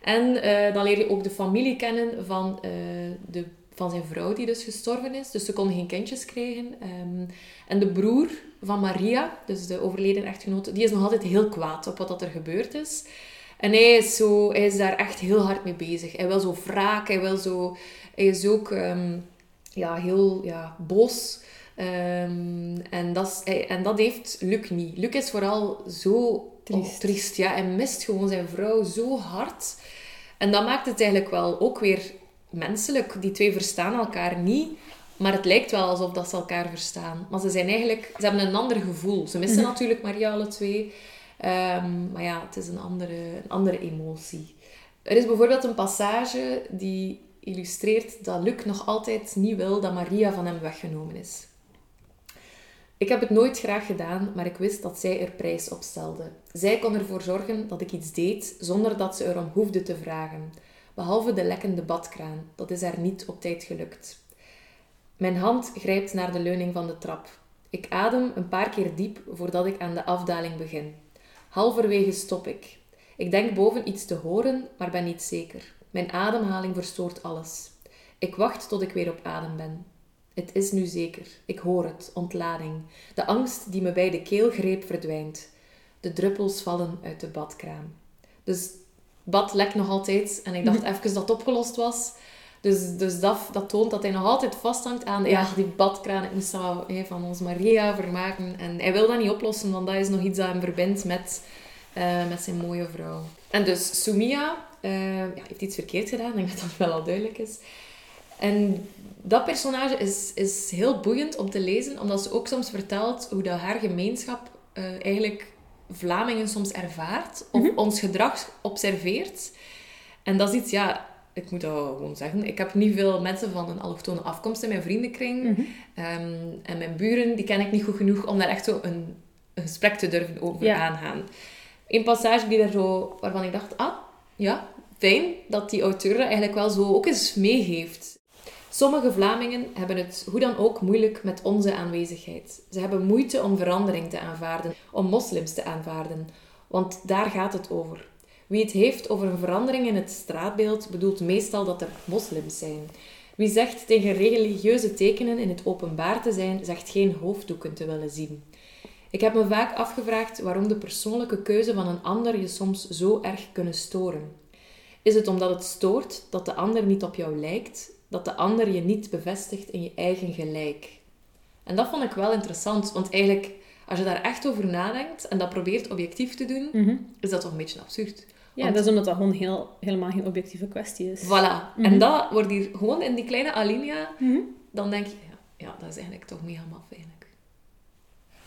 En eh, dan leer je ook de familie kennen van, de, van zijn vrouw die dus gestorven is. Dus ze konden geen kindjes krijgen. Ehm, en de broer van Maria, dus de overleden echtgenote, die is nog altijd heel kwaad op wat dat er gebeurd is. En hij is, zo, hij is daar echt heel hard mee bezig. Hij wil zo wraak, hij, wil zo, hij is ook ehm, ja, heel ja, boos. Ehm, en, dat is, en dat heeft Luc niet. Luc is vooral zo Triest. triest ja. Hij mist gewoon zijn vrouw zo hard. En dat maakt het eigenlijk wel ook weer menselijk. Die twee verstaan elkaar niet. Maar het lijkt wel alsof dat ze elkaar verstaan. Maar ze zijn eigenlijk... Ze hebben een ander gevoel. Ze missen natuurlijk Maria alle twee. Ehm, maar ja, het is een andere, een andere emotie. Er is bijvoorbeeld een passage die illustreert dat Luc nog altijd niet wil dat Maria van hem weggenomen is. Ik heb het nooit graag gedaan, maar ik wist dat zij er prijs op stelde. Zij kon ervoor zorgen dat ik iets deed zonder dat ze erom hoefde te vragen. Behalve de lekkende badkraan, dat is haar niet op tijd gelukt. Mijn hand grijpt naar de leuning van de trap. Ik adem een paar keer diep voordat ik aan de afdaling begin. Halverwege stop ik. Ik denk boven iets te horen, maar ben niet zeker. Mijn ademhaling verstoort alles. Ik wacht tot ik weer op adem ben. Het is nu zeker. Ik hoor het, ontlading. De angst die me bij de keel greep verdwijnt. De druppels vallen uit de badkraan. Dus bad lekt nog altijd en ik dacht even dat het opgelost was. Dus, dus dat, dat toont dat hij nog altijd vasthangt aan ja, die badkraan. Ik moest dat wel, hè, van ons Maria vermaken. En hij wil dat niet oplossen, want dat is nog iets dat hem verbindt met, eh, met zijn mooie vrouw. En dus Sumia eh, ja, heeft iets verkeerd gedaan. Ik denk dat dat wel al duidelijk is. En dat personage is, is heel boeiend om te lezen, omdat ze ook soms vertelt hoe dat haar gemeenschap eh, eigenlijk Vlamingen soms ervaart, of ons gedrag observeert. En dat is iets, ja, ik moet dat gewoon zeggen. Ik heb niet veel mensen van een allochtone afkomst in mijn vriendenkring. Ehm, en mijn buren, die ken ik niet goed genoeg om daar echt zo een, een gesprek te durven over Ja. aangaan. Een passage die er zo, waarvan ik dacht, ah, ja, fijn dat die auteur eigenlijk wel zo ook eens meegeeft. Sommige Vlamingen hebben het hoe dan ook moeilijk met onze aanwezigheid. Ze hebben moeite om verandering te aanvaarden, om moslims te aanvaarden. Want daar gaat het over. Wie het heeft over een verandering in het straatbeeld, bedoelt meestal dat er moslims zijn. Wie zegt tegen religieuze tekenen in het openbaar te zijn, zegt geen hoofddoeken te willen zien. Ik heb me vaak afgevraagd waarom de persoonlijke keuze van een ander je soms zo erg kunnen storen. Is het omdat het stoort dat de ander niet op jou lijkt, dat de ander je niet bevestigt in je eigen gelijk? En dat vond ik wel interessant, want eigenlijk, als je daar echt over nadenkt en dat probeert objectief te doen, Mhm. is dat toch een beetje absurd. Ja, Want- dat is omdat dat gewoon heel, helemaal geen objectieve kwestie is. Voilà. En dat wordt hier gewoon in die kleine alinea, Mhm. dan denk je, ja, ja, dat is eigenlijk toch mega maf eigenlijk.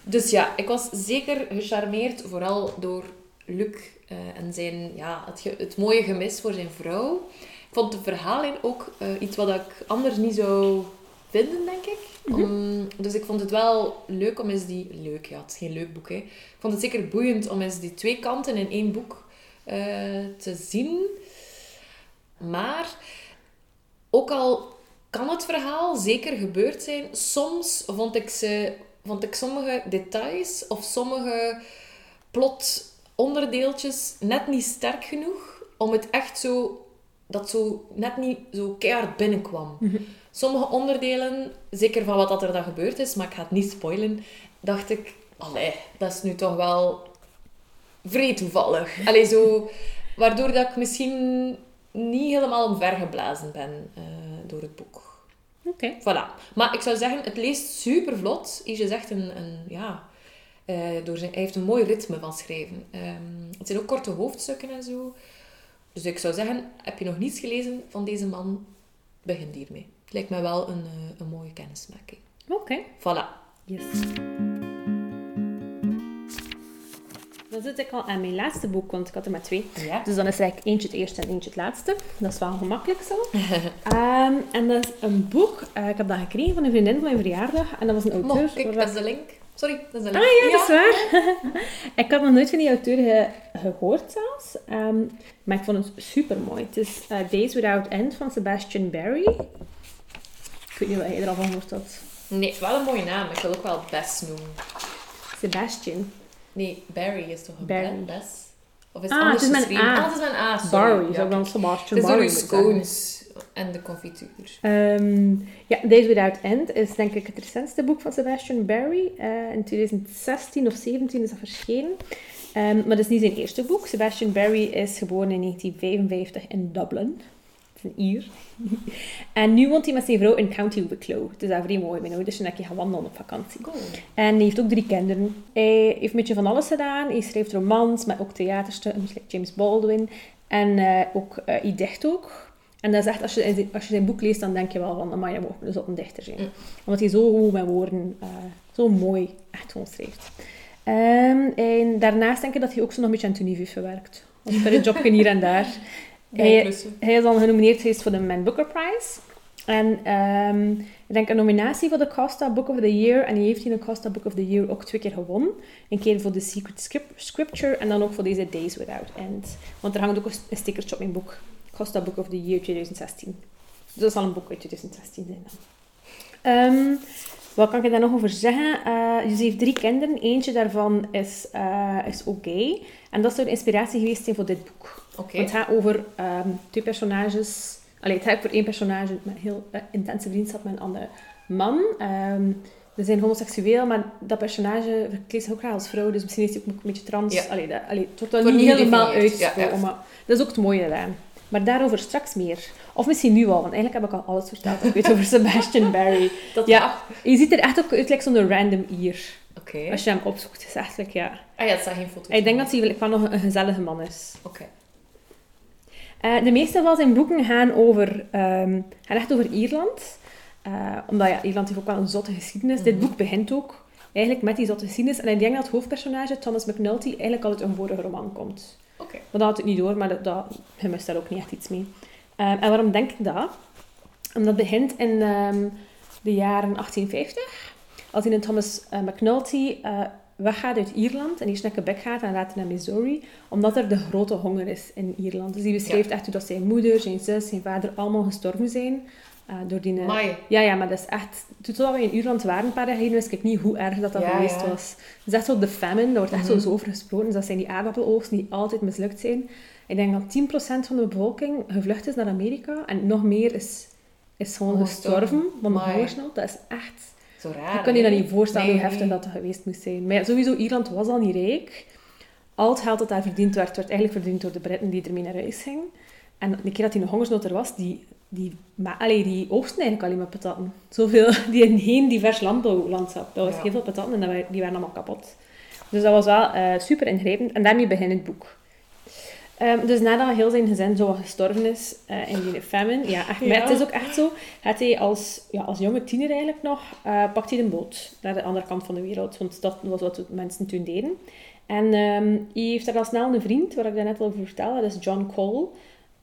Dus ja, ik was zeker gecharmeerd, vooral door Luc eh, en zijn, ja, het, het mooie gemis voor zijn vrouw. Ik vond de verhaallijn ook eh, iets wat ik anders niet zou vinden, denk ik. Om- dus ik vond het wel leuk om eens die... Leuk, ja, het is geen leuk boek, hè. Ik vond het zeker boeiend om eens die twee kanten in één boek eh, te zien. Maar ook al kan het verhaal zeker gebeurd zijn, soms vond ik, ze, vond ik sommige details of sommige plotonderdeeltjes net niet sterk genoeg om het echt zo dat zo net niet zo keihard binnenkwam. Sommige onderdelen, zeker van wat dat er dan gebeurd is, maar ik ga het niet spoilen, dacht ik, allee, dat is nu toch wel vrij toevallig. Allee, zo, waardoor dat ik misschien niet helemaal omvergeblazen ben eh, door het boek. Oké. Voilà. Maar ik zou zeggen, het leest super vlot. Is is echt een, een ja, eh, door zijn, hij heeft een mooi ritme van schrijven. Ehm, het zijn ook korte hoofdstukken en zo. Dus ik zou zeggen, heb je nog niets gelezen van deze man, begin hiermee. Het lijkt mij wel een, eh, een mooie kennismaking. Oké. Voilà. Yes. Dan zit ik al aan mijn laatste boek, want ik had er maar twee. Ja. Dus dan is er eigenlijk eentje het eerste en eentje het laatste. Dat is wel gemakkelijk zo. Ehm, en dat is een boek, eh, ik heb dat gekregen van een vriendin van mijn verjaardag. En dat was een auteur. Mocht, dat is de link. Sorry, dat is de Ah ja, dat is waar. ik had nog nooit van die auteur ge- gehoord zelfs. Ehm, maar ik vond het super mooi. Het is eh, Days Without End van Sebastian Barry. Ik weet niet wat jij er al van gehoord had. Nee, wel een mooie naam. Ik wil ook wel Bess noemen. Sebastian. Nee, Barry is toch een Barry. Barry. Bess? Of is Ah, het anders het is een geschreven? A. Ah, het is een A, sorry. Barry, Ja, ik dan. Sebastian Het is Barry scones en de confituur. Ehm, ja, Days Without End is denk ik het recentste boek van Sebastian Barry. Eh, in 2016 of 17 is dat verschenen. Ehm, maar dat is niet zijn eerste boek. Sebastian Barry is geboren in 1955 in Dublin. Het is een Ier. en nu woont hij met zijn vrouw in County Wicklow. Het is daar vrij mooi. Mijn ouders zijn een keer gaan wandelen op vakantie. Cool. En hij heeft ook drie kinderen. Hij heeft een beetje van alles gedaan. Hij schrijft romans, maar ook theaterstukken, zoals James Baldwin. En eh, ook, eh, hij dicht ook. En dat is echt, als je, in zijn- als je zijn boek leest, dan denk je wel van, maar je mag dus op een dichter zijn. Mm. Omdat hij zo goed met woorden, eh, zo mooi echt gewoon schrijft. Ehm, en daarnaast denk ik dat hij ook zo nog een beetje aan Tunisië werkt. Als per een jobje hier en daar. Hij, is al genomineerd geweest voor de Man Booker Prize. En ehm, ik denk een nominatie voor de Costa Book of the Year. En hij heeft hier de Costa Book of the Year ook twee keer gewonnen. Een keer voor The Secret Scrip- Scripture en dan ook voor deze Days Without End. Want er hangt ook een- een stickertje op mijn boek. Costa Book of the Year 2016. Dus dat zal een boek uit 2016 zijn dan. Ehm, wat kan ik daar nog over zeggen? Eh, dus hij heeft drie kinderen. Eentje daarvan is, eh, is ook gay. En dat zou de inspiratie geweest zijn voor dit boek. Oké. Want het gaat over ehm, twee personages. Allee, het gaat voor één personage met een heel eh, intense vriendschap met een andere man. Ehm ze zijn homoseksueel, maar dat personage verkleedt zich ook graag als vrouw. Dus misschien is hij ook een beetje trans. Ja. Allee, dat, allee, tot dan Wordt niet niet helemaal. Ja, ja. Maar dat is ook het mooie eraan. Maar daarover straks meer. Of misschien nu al, want eigenlijk heb ik al alles verteld ik weet over Sebastian Barry. Dat Ja. Je ziet er echt ook uit like zo'n random ier. Oké. Als je hem opzoekt, is like, ja. Ah ja, het staat geen foto. Ik denk dat hij wel nog een gezellige man is. Oké. Eh, de meeste van zijn boeken gaan, over, ehm, gaan echt over Ierland. Eh, omdat ja, Ierland heeft ook wel een zotte geschiedenis. Dit Mhm. boek begint ook eigenlijk met die zotte geschiedenis. En ik denk dat het hoofdpersonage, Thomas McNulty, eigenlijk al uit een vorige roman komt. Oké. Maar dat had ik niet door, maar dat, dat, je mist daar ook niet echt iets mee. Ehm, en waarom denk ik dat? Omdat het begint in ehm, de jaren 1850. Als hij een Thomas eh, McNulty eh, weggaat uit Ierland en naar Quebec gaat en later naar Missouri, omdat er de grote honger is in Ierland. Dus die beschrijft echt hoe dat zijn moeder, zijn zus, zijn vader allemaal gestorven zijn. Eh, door die, eh, Amai. ja, ja, maar dat is echt... Toen we in Ierland waren een paar jaar wist ik niet hoe erg dat, dat Ja, geweest ja. was. Het is echt zo de famine, daar wordt echt Mhm. zo over gesproken. Dus dat zijn die aardappeloogsten die altijd mislukt zijn. Ik denk dat 10% van de bevolking gevlucht is naar Amerika en nog meer is, is gewoon Oh, gestorven van de hongersnood. Dat is echt... Zo raar. Je kan je dat niet voorstellen Nee, hoe heftig nee. dat, dat geweest moest zijn. Maar ja, sowieso, Ierland was al niet rijk. Al het geld dat daar verdiend werd, werd eigenlijk verdiend door de Britten die ermee naar huis gingen. En de keer dat die hongersnood er was, die, die, maar, allee, die oogsten eigenlijk alleen maar patatten. Zoveel, die in geen divers landbouwlandschap. Dat was Ja. heel veel patatten en dat die waren allemaal kapot. Dus dat was wel eh, super ingrijpend. En daarmee begint het boek. Ehm, dus nadat heel zijn gezin zo gestorven is eh, in die famine, ja, echt, maar het is ook echt zo, gaat hij als, ja, als jonge tiener eigenlijk nog, eh, pakt hij een boot naar de andere kant van de wereld. Want dat was wat mensen toen deden. En ehm hij heeft daar al snel een vriend, waar ik daarnet al over vertelde, dat is John Cole.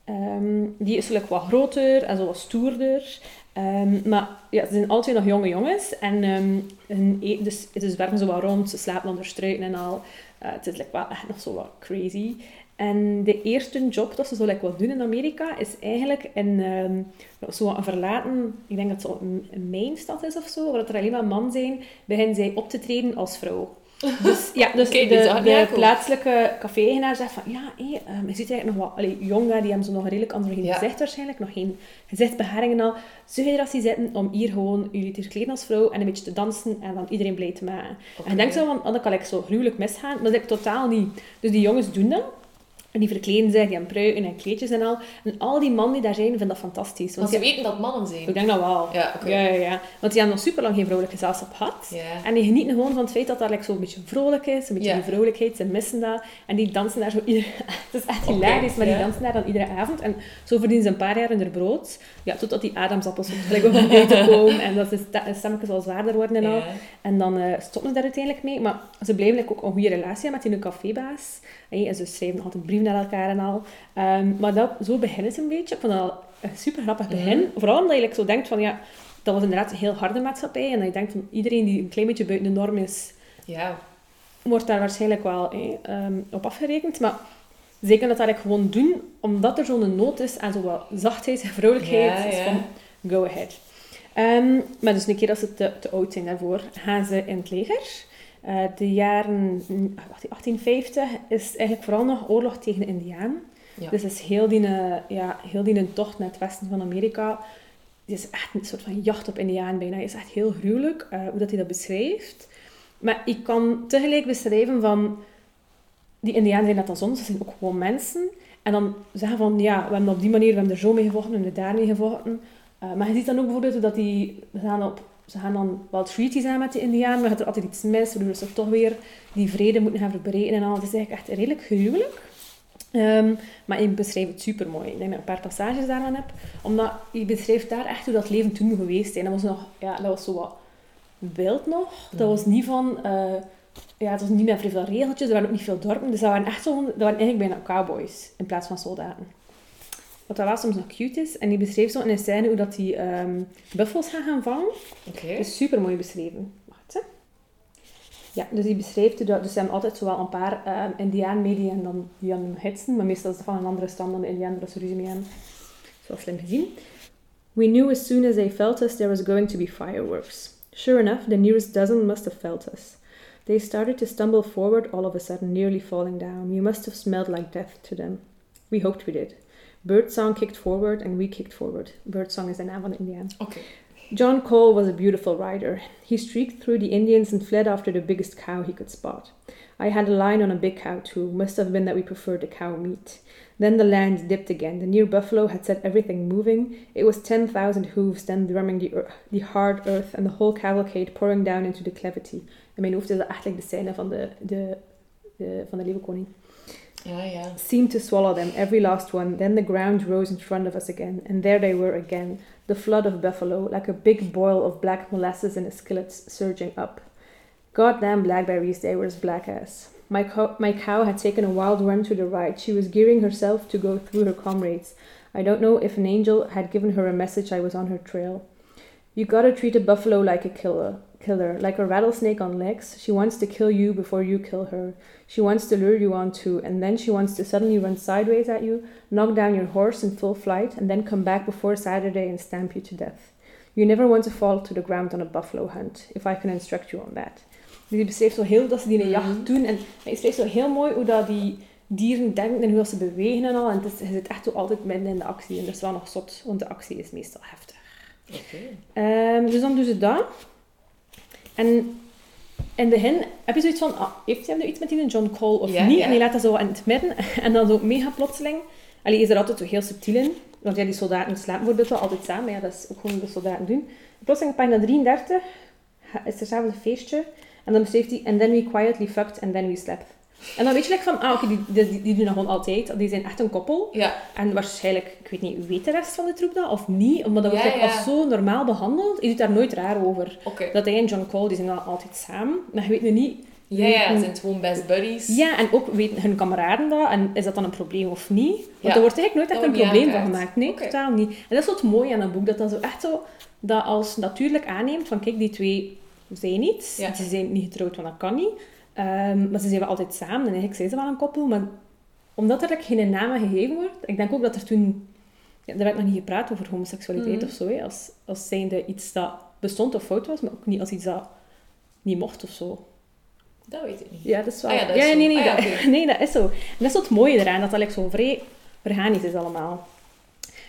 Ehm, die is like wat groter en zo wat stoerder. Ehm, maar ja, ze zijn twee nog jonge jongens. En ehm, hun e- dus, dus werken zo wat rond, ze slapen onder struiken en al. Eh, het is wel echt nog zo wat crazy. En de eerste job dat ze zo like, wil doen in Amerika is eigenlijk in um, zo een verlaten, ik denk dat het een, een mijnstad is of zo, waar er alleen maar man zijn, beginnen zij op te treden als vrouw. Dus, ja, dus de, de plaatselijke café-eigenaar zegt van, ja, hé, ehm, je ziet eigenlijk nog wat, allee, jong die hebben zo nog een redelijk androgyn Ja. gezicht waarschijnlijk, nog geen gezichtsbeharingen al. Er die zitten om hier gewoon jullie te verkleden als vrouw en een beetje te dansen en dan iedereen blij te maken? En je denkt zo van, oh, dat kan ik zo gruwelijk misgaan, maar dat is eigenlijk totaal niet. Dus die jongens doen dat. En die verkleden zich, die hebben pruiken en kleedjes en al. En al die mannen die daar zijn, vinden dat fantastisch. Want Want ze die- weten dat mannen zijn. ik denk dat wel. Ja, oké. Ja, ja, ja. Want die hebben nog super lang geen vrouwelijke gezelschap gehad. En die genieten gewoon van het feit dat dat like, zo een beetje vrolijk is, een beetje Ja. die vrolijkheid, ze missen dat. En die dansen daar zo iedere... Het is echt hilarisch, maar die dansen daar dan iedere avond. En zo verdienen ze een paar jaar hun brood. Ja, totdat die adamsappels gelijk op hun buiten komen. En dat de stemmetjes al zwaarder worden en al. En dan eh, stoppen ze daar uiteindelijk mee. Maar ze blijven like, ook een goede relatie hebben met die cafébaas. Hey, en ze schrijven nog altijd brieven naar elkaar en al. Ehm, maar dat, zo beginnen ze een beetje. Ik vond dat al een super grappig begin. Vooral omdat je like, zo denkt van, ja, dat was inderdaad een heel harde maatschappij. En dat je denkt van, iedereen die een klein beetje buiten de norm is, Ja. wordt daar waarschijnlijk wel eh, ehm, op afgerekend. Maar zeker dat dat eigenlijk gewoon doen, omdat er zo'n nood is aan zowel zachtheid en vrolijkheid. Ja, is ja. van, go ahead. Ehm, maar dus een keer als ze te, te oud zijn daarvoor, gaan ze in het leger. Eh, de jaren mm, wacht, 1850 is eigenlijk vooral nog oorlog tegen de Indianen. Ja. Dus is heel die, eh, ja, heel die tocht naar het westen van Amerika. Het is echt een soort van jacht op Indianen bijna. Het is echt heel gruwelijk eh, hoe dat hij dat beschrijft. Maar ik kan tegelijk beschrijven van... Die Indianen zijn net als ons, ze zijn ook gewoon mensen. En dan zeggen van, ja, we hebben op die manier, we hebben er zo mee gevochten, we hebben er daar mee gevochten. Maar je ziet dan ook bijvoorbeeld dat die... Gaan, op, ze gaan dan wel treaties aan met die Indianen, maar gaat er altijd iets mis, waardoor ze toch weer die vrede moeten gaan verbreken en al. Het is eigenlijk echt redelijk gruwelijk. Ehm, maar ik beschrijf het super mooi. Ik denk dat ik een paar passages daarvan heb. Omdat je beschrijft daar echt hoe dat leven toen geweest is. En dat was nog, ja, dat was zo wat wild nog. Dat was niet van, eh, ja, het was niet meer veel regeltjes. Er waren ook niet veel dorpen. Dus dat waren echt zo, dat waren eigenlijk bijna cowboys in plaats van soldaten. Wat dat wel soms nog cute is. En die beschreef zo in een scène hoe dat die ehm buffels gaan gaan vangen. Oké. Dat is super mooi beschreven. Wacht, hè. Ja, dus die beschrijft hoe dat... Dus ze hebben altijd zowel een paar um, indianen mee die hen dan, die hitsen. Maar meestal is het van een andere stam dan de indianen waar ze ruzie mee hebben. Zo slim gezien. We knew as soon as they felt us there was going to be fireworks. Sure enough, the nearest dozen must have felt us. They started to stumble forward all of a sudden, nearly falling down. We must have smelled like death to them. We hoped we did. Birdsong kicked forward and we kicked forward. Birdsong is an Avon de indiaan. John Cole was a beautiful rider. He streaked through the Indians and fled after the biggest cow he could spot. I had a line on a big cow too. Must have been that we preferred the cow meat. Then the land dipped again. The near buffalo had set everything moving. It was ten thousand hooves then drumming the, ear- the hard earth and the whole cavalcade pouring down into the declivity. In mijn hoofd is eigenlijk de scène van de, de, de, van de leeuwenkoning Ja. seemed to swallow them, every last one. Then the ground rose in front of us again, and there they were again, the flood of buffalo, like a big boil of black molasses in a skillet surging up. Goddamn blackberries, they were as black as. My, co- my cow had taken a wild run to the right. She was gearing herself to go through her comrades. I don't know if an angel had given her a message I was on her trail. You gotta treat a buffalo like a killer, killer, like a rattlesnake on legs. She wants to kill you before you kill her. She wants to lure you on too, and then she wants to suddenly run sideways at you, knock down your horse in full flight, and then come back before Saturday and stamp you to death. You never want to fall to the ground on a buffalo hunt, if I can instruct you on that. Dus die beschrijft zo heel dat ze die een Mhm. jacht doen, en hij beschrijft zo heel mooi hoe dat die dieren denken en hoe dat ze bewegen en al. En het is, je zit echt zo altijd midden in de actie, en dat is wel nog zot, want de actie is meestal heftig. Oké. Ehm, dus dan doen ze dat. En in het begin heb je zoiets van, ah, heeft hij nu iets met die John Cole of niet? En die laat dat zo in het midden. En dan zo mega plotseling. Allee, is er altijd zo heel subtiel in. Want ja, die soldaten slapen bijvoorbeeld wel altijd samen. Ja, dat is ook gewoon wat de soldaten doen. Plotseling pagina 33 ga- is er s'avonds een feestje. En dan beschrijft hij, and then we quietly fucked and then we slept. En dan weet je like van, ah oké, die, die, die doen dat gewoon altijd. Die zijn echt een koppel. Ja. En waarschijnlijk, ik weet niet, weet de rest van de troep dat of niet? Omdat dat wordt Ja, als zo normaal behandeld. Je doet daar nooit raar over. Dat hij en John Cole, die zijn wel altijd samen. Maar je weet nu niet... Ja, ja. weten- Zijn gewoon best buddies? Ja, en ook weten hun kameraden dat. En is dat dan een probleem of niet? Want er wordt eigenlijk nooit echt een probleem van gemaakt. Nee, totaal niet. En dat is wat mooi aan een boek. Dat dat zo echt zo... Dat als natuurlijk aanneemt van, kijk, die twee zijn iets. Ze zijn niet getrouwd, want dat kan niet. Ehm, maar ze zijn wel altijd samen en eigenlijk zijn ze wel een koppel. Maar omdat er geen naam aan gegeven wordt, ik denk ook dat er toen... Ja, er werd nog niet gepraat over homoseksualiteit Mhm. of zo, hè, als, als zijnde iets dat bestond of fout was, maar ook niet als iets dat niet mocht of zo. Dat weet ik niet. Ja, dat is wel... Ah ja, dat is nee, nee, Ah ja, dat, nee, dat is zo. En dat is zo het mooie eraan, dat dat like, zo vrij organisch is allemaal.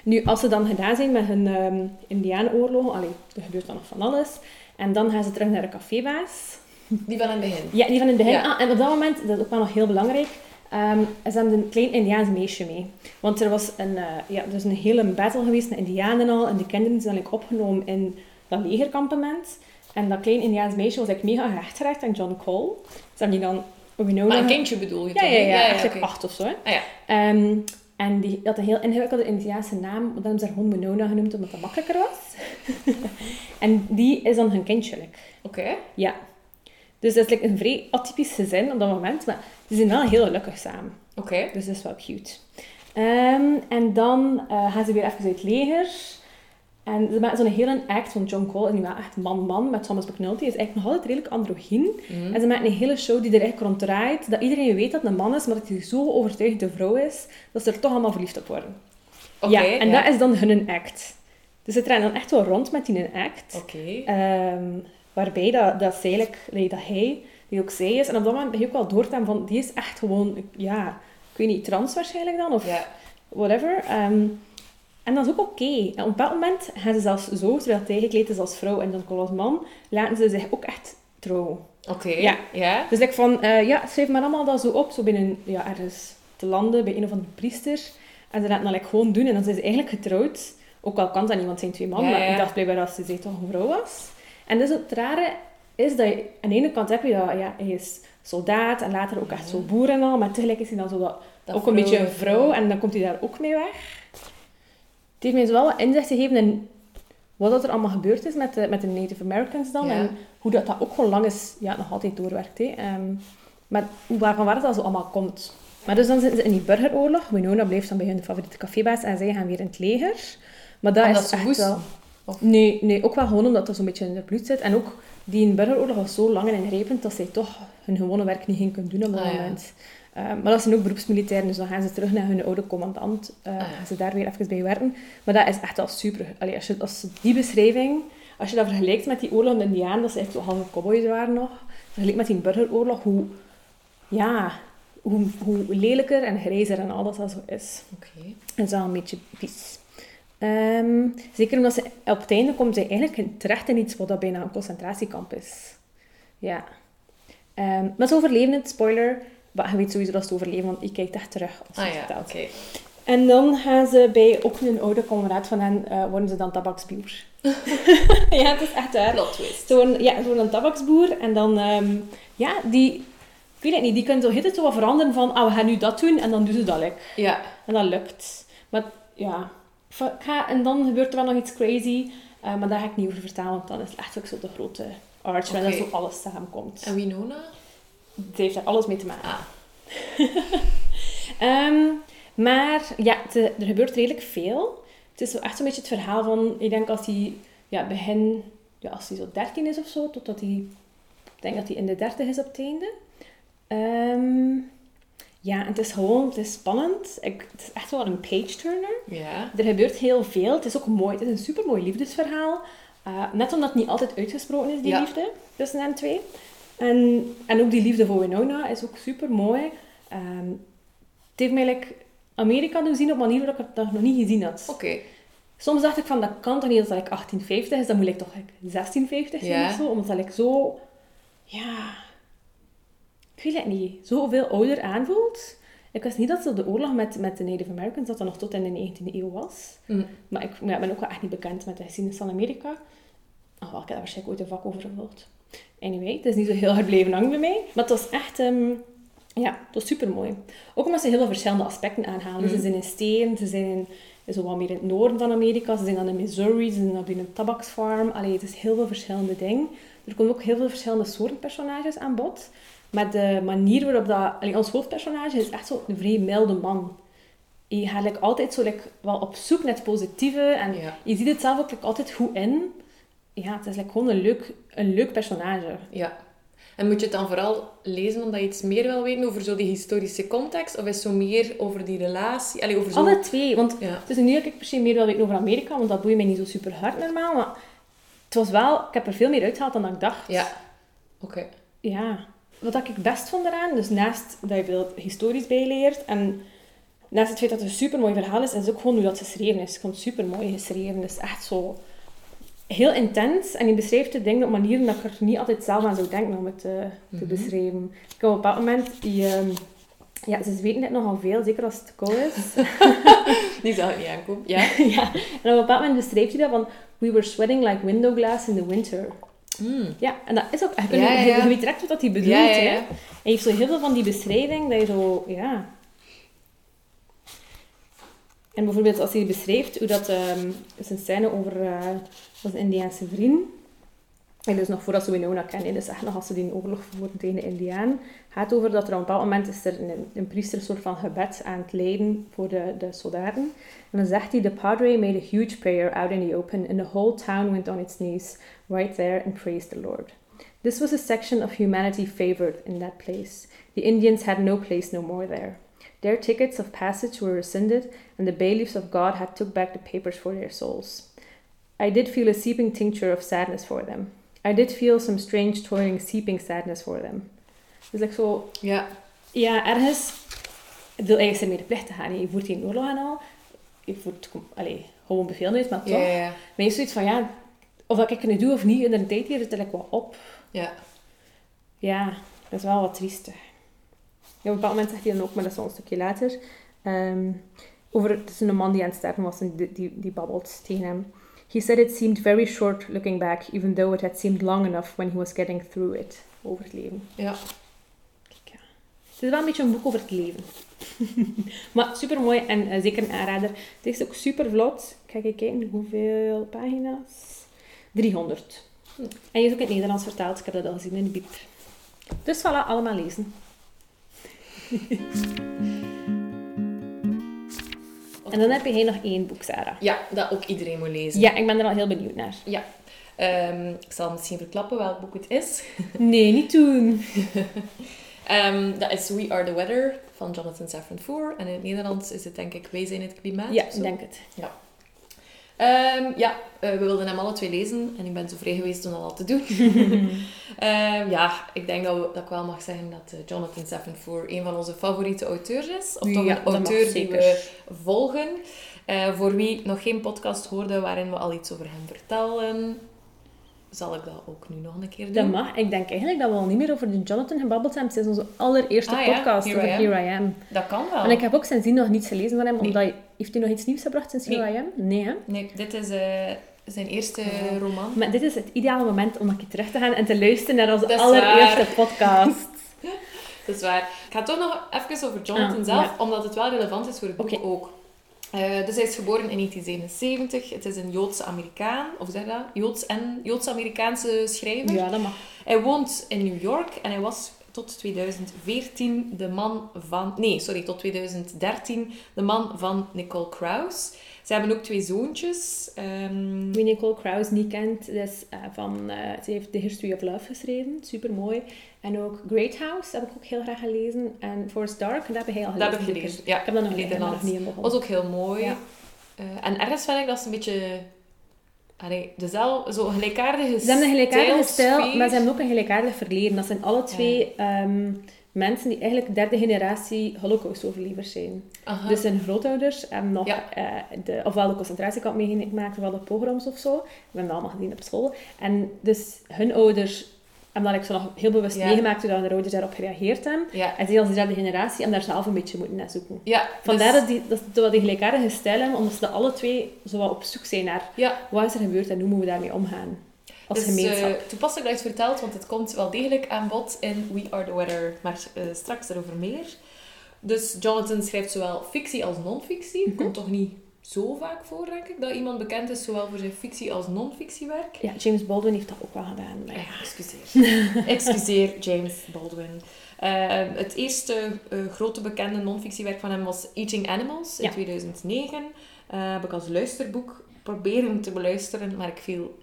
Nu, als ze dan gedaan zijn met hun ehm indianenoorlogen, allee, er gebeurt dan nog van alles, en dan gaan ze terug naar de cafébaas. Die van in het begin. Ja, die van in het begin. Ja. Ah, en op dat moment, dat is ook wel nog heel belangrijk, ehm ze hebben een klein Indiaans meisje mee. Want er was een, eh, ja, er is een hele battle geweest met Indianen al, en de kinderen zijn eigenlijk opgenomen in dat legerkampement. En dat klein Indiaans meisje was eigenlijk mega gehecht geraakt aan John Cole. Ze hebben die dan Winona... Maar een kindje bedoel je Ja, toch? ja, ja. ja, echt like oké. acht of zo. Ah ja. Ehm, en die had een heel ingewikkelde Indiaanse naam. Dan hebben ze haar gewoon genoemd, omdat dat makkelijker was. en die is dan hun kindje. Oké. Ja. Dus dat is like, een vrij atypisch gezin op dat moment. Maar die zijn wel heel gelukkig samen. Oké. Dus dat is wel cute. Ehm, en dan eh, gaan ze weer even uit het leger. En ze maken zo'n hele act van John Cole. En die was echt man-man met Thomas McNulty. is eigenlijk nog altijd redelijk androgyn. Mhm. En ze maken een hele show die er eigenlijk rond draait. Dat iedereen weet dat het een man is, maar dat hij zo overtuigd een vrouw is. Dat ze er toch allemaal verliefd op worden. Oké. ja, en dat is dan hun act. Dus ze draaien dan echt wel rond met die act. Oké. Ehm, waarbij dat, dat, eigenlijk, allee, dat hij, die ook zij is. En op dat moment begin je ook wel door van, die is echt gewoon, ja, ik weet niet, trans waarschijnlijk dan, of Ja. whatever. Ehm, en dat is ook oké. En op bepaald moment gaan ze zelfs zo, terwijl hij gekleed is als vrouw en Cole als man, laten ze zich ook echt trouwen. Oké. Ja. Ja. Dus ik van, eh, ja, schrijf maar allemaal dat zo op, zo binnen, ja, ergens te landen, bij een of andere priester. En ze laten dat like, gewoon doen en dan zijn ze eigenlijk getrouwd. Ook al kan dat niet, want het zijn twee mannen, Ja, maar ik dacht blijkbaar dat ze toch een vrouw was. En dus het rare is dat je, aan de ene kant heb je dat, ja, hij is soldaat en later ook echt zo boer en al, maar tegelijk is hij dan zo dat, Dat ook een beetje een vrouw- en dan komt hij daar ook mee weg. Het heeft mij wel wat inzicht gegeven in wat dat er allemaal gebeurd is met de, met de Native Americans dan. Ja. En hoe dat, dat ook gewoon lang is, ja, nog altijd doorwerkt. Hè. Ehm, maar waarvan waar dat zo allemaal komt. Maar dus dan zitten ze in die burgeroorlog. Winona blijft dan bij hun favoriete cafébaas en zij gaan weer in het leger. Maar dat Omdat is echt wel... Of- Nee, nee, ook wel gewoon omdat dat zo'n beetje in het bloed zit. En ook die burgeroorlog was zo lang en ingrijpend dat zij toch hun gewone werk niet ging kunnen doen op dat Ah, ja. moment. Eh, maar dat zijn ook beroepsmilitairen, dus dan gaan ze terug naar hun oude commandant. Ah, ja. Gaan ze daar weer even bij werken. Maar dat is echt wel super. Allee, als, je, als die beschrijving, als je dat vergelijkt met die oorlog in de Indianen, dat ze echt zo halve cowboys waren nog, vergelijkt met die burgeroorlog, hoe, ja, hoe, hoe lelijker en grijzer en alles dat zo is. Oké. Dat is wel een beetje vies. Ehm, zeker omdat ze op het einde komt ze eigenlijk terecht in iets wat dat bijna een concentratiekamp is. Ja. Ehm, maar ze overleven het, spoiler. Maar je weet sowieso dat ze het overleven, want ik kijk echt terug als Ah het ja, oké. En dan gaan ze bij ook een oude kameraad van hen, eh, worden ze dan tabaksboer. ja, het is echt waar. Plot twist. Ze worden, ja, ze worden een tabaksboer en dan, ehm, ja, die, ik weet het niet, die kunnen zo het zo wat veranderen van, ah, we gaan nu dat doen en dan doen ze dat lekker. Ja. En dat lukt. Maar ja, ga, en dan gebeurt er wel nog iets crazy, eh, maar daar ga ik niet over vertellen, want dan is het echt ook zo de grote arch, waar dat zo alles samenkomt. En Winona? Het heeft daar alles mee te maken. Ah. Ehm, maar ja, het, er gebeurt redelijk veel. Het is zo echt zo'n beetje het verhaal van, ik denk als hij ja, begin, ja, als hij zo 13 is of zo, totdat hij, ik denk dat hij in de 30 is op het einde. Ehm, ja, en het is gewoon, het is spannend. Ik, het is echt wel een page-turner. Ja. Er gebeurt heel veel. Het is ook mooi. Het is een supermooi liefdesverhaal. Uh, net omdat het niet altijd uitgesproken is, die Ja. liefde tussen hen twee. En, en ook die liefde voor Winona is ook super mooi. Um, het heeft mij like, Amerika doen zien op een manier waarop ik het nog niet gezien had. Oké. Soms dacht ik van, dat kan toch niet dat dat like 1850 is, dat moet like, toch like 1650 zijn Ja. of zo. Omdat dat like, zo... Ja... Ik weet het niet. Zoveel ouder aanvoelt. Ik wist niet dat zo de oorlog met, met de Native Americans, dat dat nog tot in de 19e eeuw was. Hm. Maar ik ja, ben ook wel echt niet bekend met de geschiedenis van Amerika. Oh, ik heb daar waarschijnlijk ooit een vak over gevolgd. Anyway, het is niet zo heel hard blijven hangen bij mij. Maar het was echt... ehm, ja, het was super mooi. Ook omdat ze heel veel verschillende aspecten aanhalen. Mhm. ze zijn in steen, ze zijn in, zo wat meer in het noorden van Amerika, ze zijn dan in Missouri, ze zijn dan bij een tabaksfarm. Allee, het is heel veel verschillende dingen. Er komen ook heel veel verschillende soorten personages aan bod. Maar de manier waarop dat... Allee, ons hoofdpersonage is echt zo een vrij milde man. Je gaat like, altijd zo like, wel op zoek naar het positieve. En Ja. je ziet het zelf ook like, altijd goed in. Ja, het is gewoon een leuk, een leuk personage. Ja. En moet je het dan vooral lezen omdat je iets meer wil weten over zo die historische context? Of is het zo meer over die relatie? Allee, over zo... Alle twee. Want Ja. het is niet dat ik per se meer wil weten over Amerika, want dat boeit mij niet zo super hard normaal. Maar het was wel... Ik heb er veel meer uitgehaald dan ik dacht. Ja. Oké. Ja. Wat ik best vond eraan, dus naast dat je veel historisch bijleert en naast het feit dat het een super mooi verhaal is, is ook gewoon hoe dat geschreven is. Ik vond het super mooi geschreven. Het is echt zo heel intens en je beschrijft de dingen op manieren dat ik er niet altijd zelf aan zou denken om het eh, te Mhm. beschrijven. Ik heb op een bepaald moment die. ehm, ja, ze weten het nogal veel, zeker als het koud is. Die zag ik niet aankomen. Ja. ja. En op een bepaald moment beschrijft hij dat van... We were sweating like window glass in the winter. Mm. Ja, en dat is ook... Je, Ja, ja. je weet direct wat dat hij bedoelt, hè. En je heeft zo heel veel van die beschrijving dat je zo... Ja... En bijvoorbeeld als hij beschrijft hoe dat... ehm is een scène over... was een Indiaanse vriend. En dus nog voordat ze Winona kennen, dus echt nog als ze die oorlog voeren tegen de Indiaan, gaat over dat er op een bepaald moment is er een, een priester een soort van gebed aan het leiden voor de, de soldaten. En dan zegt hij, the padre made a huge prayer out in the open and the whole town went on its knees right there and praised the Lord. This was a section of humanity favored in that place. The Indians had no place no more there. Their tickets of passage were rescinded and the bailiffs of God had took back the papers for their souls. I did feel a seeping tincture of sadness for them. I did feel some strange, toiling, seeping sadness for them. Dus ik zo, Ja. ja, ergens. Ik wil eigenlijk plicht te gaan. Je voert geen oorlog aan al. Je voert allee, gewoon bevel uit, maar toch. Ja, ja, ja. Maar je zoiets van, ja, of dat ik het nu doe of niet, in de tijd hier zit ik wel op. Ja. Ja, dat is wel wat triestig. Ja, op een bepaald moment zegt hij dan ook, maar dat is wel een stukje later, ehm, over het is een man die aan het sterven was en die, die, die babbelt tegen hem. He said it seemed very short looking back, even though it had seemed long enough when he was getting through it. Over het leven. Ja. Kijk, ja. Het is wel een beetje een boek over het leven. maar super mooi en eh, zeker een aanrader. Het is ook super vlot. Ik ga even kijken hoeveel pagina's. 300. Hm. En je is ook in het Nederlands vertaald. Ik heb dat al gezien in de biep. Dus voilà, allemaal lezen. En dan heb je nog één boek, Sarah. Ja, dat ook iedereen moet lezen. Ja, ik ben er al heel benieuwd naar. Ja. Ehm, ik zal misschien verklappen welk boek het is. Nee, niet doen. Ehm, dat is We Are The Weather van Jonathan Safran Foer. En in het Nederlands is het denk ik Wij zijn het klimaat. Ja, ik denk het. Ehm, ja, eh, we wilden hem alle twee lezen en ik ben zo vrij geweest om dat al te doen. Ehm, ja, ik denk dat, we, dat ik wel mag zeggen dat eh, Jonathan Safran Foer een van onze favoriete auteurs is. Of toch Ja, een auteur die we volgen. Eh, voor wie nog geen podcast hoorde waarin we al iets over hem vertellen, zal ik dat ook nu nog een keer doen. Dat mag. Ik denk eigenlijk dat we al niet meer over de Jonathan gebabbeld hebben sinds onze allereerste Ah ja, podcast Here over I. Here I Am. Dat kan wel. En ik heb ook sindsdien nog niets gelezen van hem, Nee. omdat hij... Heeft hij nog iets nieuws gebracht sinds Here Nee. I Am? Nee, hè? Nee, dit is eh, zijn eerste roman. Maar dit is het ideale moment om een keer terug te gaan en te luisteren naar onze is allereerste waar. podcast. Dat is waar. Ik ga toch nog even over Jonathan Ah, zelf, ja. omdat het wel relevant is voor het boek ook. Eh, dus hij is geboren in 1977. Het is een Joodse Amerikaan, of zeg dat? Joods en Joods-Amerikaanse schrijver. Ja, dat mag. Hij woont in New York en hij was tot 2014 de man van... Nee, sorry, tot 2013 de man van Nicole Krauss. Ze hebben ook twee zoontjes. Ehm, Wie Nicole Krauss niet kent, is eh, van... eh, ze heeft The History of Love geschreven. Super mooi. En ook Great House heb ik ook heel graag gelezen. En Forrest Dark, dat heb al dat gelezen. heb ik gelezen. Ja, Ik heb dat nog niet, ik dat begonnen. was ook heel mooi. Ja. Eh, en ergens vind ik dat ze een beetje... Allee, dezelfde, zo gelijkaardige Ze hebben een gelijkaardige stijl, maar ze hebben ook een gelijkaardig verleden. Dat zijn alle twee ehm, mensen die eigenlijk derde generatie Holocaust-overlevers zijn. Aha. Dus hun grootouders hebben nog Ja. eh, de, ofwel de concentratiekamp meegemaakt, ofwel de pogroms of zo. We hebben dat allemaal gezien op school. En dus hun ouders hebben dat ik zo nog heel bewust Ja. meegemaakt hoe hun ouders daarop gereageerd hebben. ja. En zij als derde generatie hebben daar zelf een beetje moeten naar zoeken. Ja, Vandaar dus- dat, die, dat ze wel die gelijkaardige stijl hebben, omdat ze alle twee zo wat op zoek zijn naar wat is er gebeurd en hoe moeten we daarmee omgaan. Als dus, gemeenschap. eh, toepasselijk dat je het vertelt, want het komt wel degelijk aan bod in We Are The Weather, maar eh, straks daarover meer. Dus Jonathan schrijft zowel fictie als non-fictie. Mhm. Komt toch niet zo vaak voor, denk ik, dat iemand bekend is zowel voor zijn fictie als non-fictiewerk. Ja, James Baldwin heeft dat ook wel gedaan. Maar ja. Excuseer. excuseer, James Baldwin. Eh, het eerste eh, grote bekende non-fictiewerk van hem was Eating Animals in Ja. 2009. Eh heb ik als luisterboek proberen te beluisteren, maar ik viel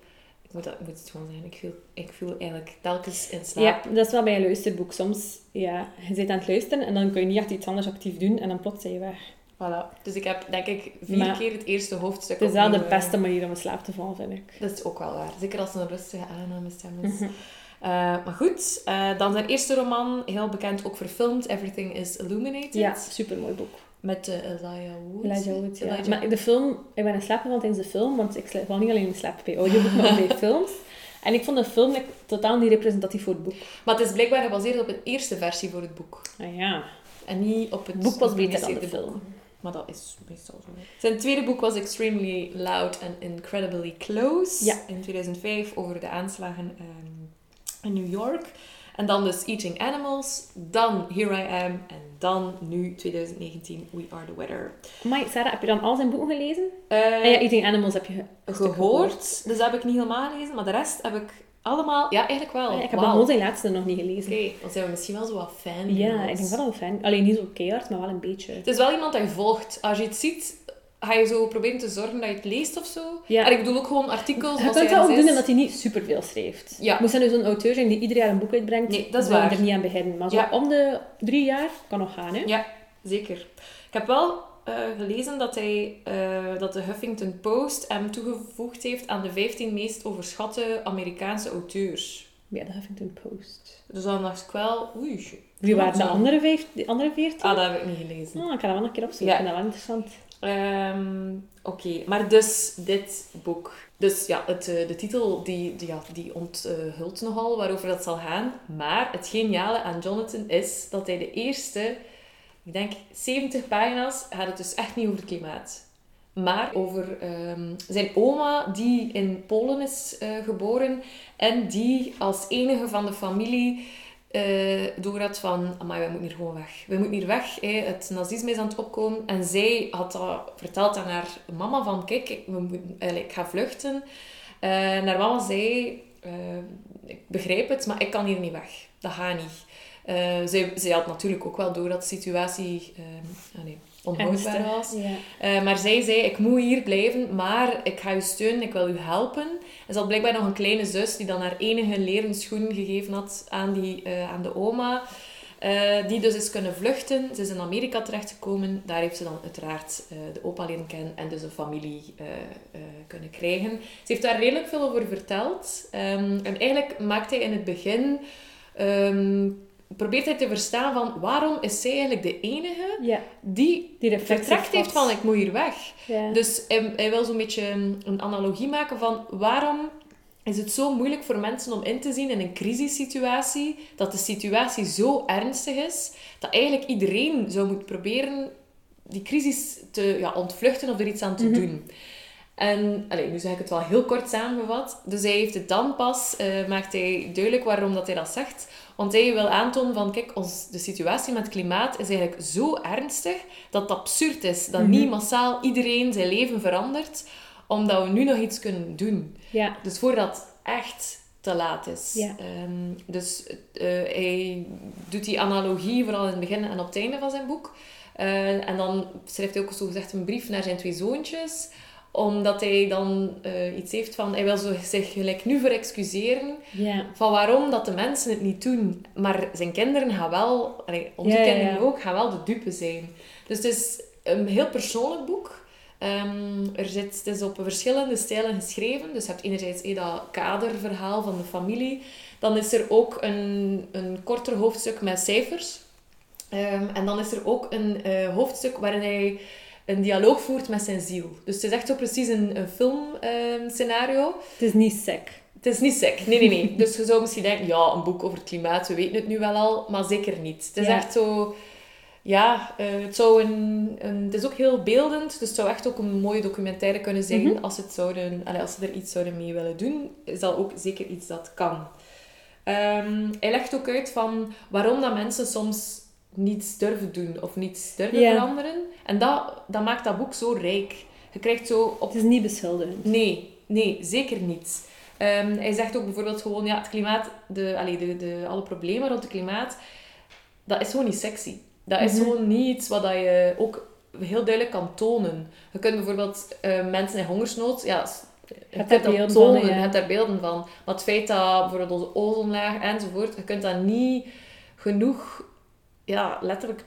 moet, dat, moet het gewoon zijn. Ik voel, ik voel eigenlijk telkens in slaap. Ja, dat is wel bij een luisterboek. Soms, ja, je zit aan het luisteren en dan kun je niet echt iets anders actief doen en dan plots zijn je weg. Voilà. Dus ik heb denk ik vier Maar keer het eerste hoofdstuk Het is wel de beste manier om in slaap te vallen, vind ik. Dat is ook wel waar. Zeker als het een rustige, aangename stem is. Mhm. Eh, maar goed, eh, dan zijn eerste roman, heel bekend, ook verfilmd. Everything is Illuminated. Ja, super mooi boek. Met eh, Elijah Wood. Elijah Wood, ja. Elijah- Maar de film, ik ben in slaap gevallen tijdens de film, want ik val niet alleen in slaap bij maar ook bij films. En ik vond de film like, totaal niet representatief voor het boek. Maar het is blijkbaar gebaseerd op een eerste versie voor het boek. Ah ja. En niet op het boek was beter dan de boek. film. Maar dat is meestal zo. Zijn tweede boek was Extremely Loud and Incredibly Close. Ja. In 2005 over de aanslagen ehm, in New York. En dan dus Eating Animals. Dan Here I Am. En dan nu 2019 We Are The Weather. Maar Sarah, heb je dan al zijn boeken gelezen? En ja, Eating Animals heb je gehoord. Dus dat heb ik niet helemaal gelezen. Maar de rest heb ik allemaal... Ja, eigenlijk wel. Ah, ja, ik heb gewoon zijn laatste nog niet gelezen. Oké, dan zijn we misschien wel zo wat fan. Ja, ik denk wel een fan. Alleen niet zo keihard, maar wel een beetje. Het is wel iemand dat je volgt. Als je het ziet, ga je zo proberen te zorgen dat je het leest of zo. Ja. En ik bedoel ook gewoon artikels. Je kunt dat ook doen omdat hij niet superveel schrijft. Ja. Moest hij nu zo'n auteur zijn die ieder jaar een boek uitbrengt, Nee, dat is waar. er niet aan beginnen. Maar zo Ja. om de drie jaar kan nog gaan, hè? Ja, zeker. Ik heb wel eh, gelezen dat, hij, eh, dat de Huffington Post hem toegevoegd heeft aan de 15 meest overschatte Amerikaanse auteurs. Ja, de Huffington Post. Dus dan dacht ik wel, oei. Wie waren de andere, vijf, de andere veertien? Ah, dat heb ik niet gelezen. Oh, ik ga dat wel nog een keer opzoeken. Ja. Ik vind dat wel interessant. Ehm, Oké, maar dus dit boek. Dus ja, het, eh, de titel die, die, ja, die onthult nogal waarover dat zal gaan. Maar het geniale aan Jonathan is dat hij de eerste, ik denk 70 pagina's, gaat het dus echt niet over klimaat. Maar over ehm, zijn oma die in Polen is eh, geboren en die als enige van de familie eh door had van, amai, wij moeten hier gewoon weg. We moeten hier weg, hè. het nazisme is aan het opkomen. En zij had dat verteld aan haar mama van, kijk, we moeten, ik ga vluchten. En haar mama zei, eh, ik begrijp het, maar ik kan hier niet weg. Dat gaat niet. Eh, zij, zij had natuurlijk ook wel door dat de situatie nee, onhoudbaar was. Ja. Eh, maar zij zei, ik moet hier blijven, maar ik ga u steunen, ik wil u helpen. En ze had blijkbaar nog een kleine zus die dan haar enige leren schoen gegeven had aan, die, eh, aan de oma. Eh, die dus is kunnen vluchten. Ze is in Amerika terechtgekomen. Daar heeft ze dan uiteraard eh, de opa leren kennen en dus een familie eh, eh, kunnen krijgen. Ze heeft daar redelijk veel over verteld. Ehm, en eigenlijk maakt hij in het begin... ehm, probeert hij te verstaan van waarom is zij eigenlijk de enige ja, die die vertrekt heeft van ik moet hier weg. Ja. Dus hij, hij wil zo'n beetje een analogie maken van waarom is het zo moeilijk voor mensen om in te zien in een crisissituatie dat de situatie zo ernstig is dat eigenlijk iedereen zou moeten proberen die crisis te ja, ontvluchten of er iets aan te Mhm. doen. En allee, nu zeg ik het wel heel kort samengevat. Dus hij heeft het dan pas, eh, maakt hij duidelijk waarom dat hij dat zegt. Want hij wil aantonen van, kijk, ons, de situatie met het klimaat is eigenlijk zo ernstig dat het absurd is dat Mhm. niet massaal iedereen zijn leven verandert, omdat we nu nog iets kunnen doen. ja. Dus voordat het echt te laat is. Ja. Ehm, dus eh, hij doet die analogie vooral in het begin en op het einde van zijn boek. Eh, en dan schrijft hij ook zo gezegd een brief naar zijn twee zoontjes omdat hij dan eh, iets heeft van... Hij wil zo zich gelijk nu voor excuseren ja. van waarom dat de mensen het niet doen. Maar zijn kinderen gaan wel... allee, onze kinderen ook, gaan wel de dupe zijn. Dus het is een heel persoonlijk boek. Ehm, er zit, het is op verschillende stijlen geschreven. Dus je hebt enerzijds eh, dat kaderverhaal van de familie. Dan is er ook een, een korter hoofdstuk met cijfers. Ehm, en dan is er ook een eh, hoofdstuk waarin hij een dialoog voert met zijn ziel. Dus het is echt zo precies een, een filmscenario. Het is niet sec. Het is niet sec. Nee, nee, nee. Dus je zou misschien denken, ja, een boek over het klimaat, we weten het nu wel al, maar zeker niet. Het is Ja. echt zo... Ja, eh, het, zou een, een, het is ook heel beeldend, dus het zou echt ook een mooie documentaire kunnen zijn Mhm. als, het zouden, allee, als ze er iets zouden mee willen doen. Is dat ook zeker iets dat kan. Ehm, hij legt ook uit van waarom dat mensen soms niets durven doen of niets durven veranderen. En dat, dat maakt dat boek zo rijk. Je krijgt zo op Het is niet beschuldigend. Nee, nee, zeker niet. Ehm, hij zegt ook bijvoorbeeld gewoon, ja, het klimaat, de, allee, de, de, alle problemen rond het klimaat, dat is gewoon niet sexy. Dat is Mhm. gewoon niet iets wat dat je ook heel duidelijk kan tonen. Je kunt bijvoorbeeld eh, mensen in hongersnood, ja, je kunt dat tonen, van, ja. je hebt daar beelden van. Maar het feit dat bijvoorbeeld onze ozonlaag enzovoort, je kunt dat niet genoeg, ja, letterlijk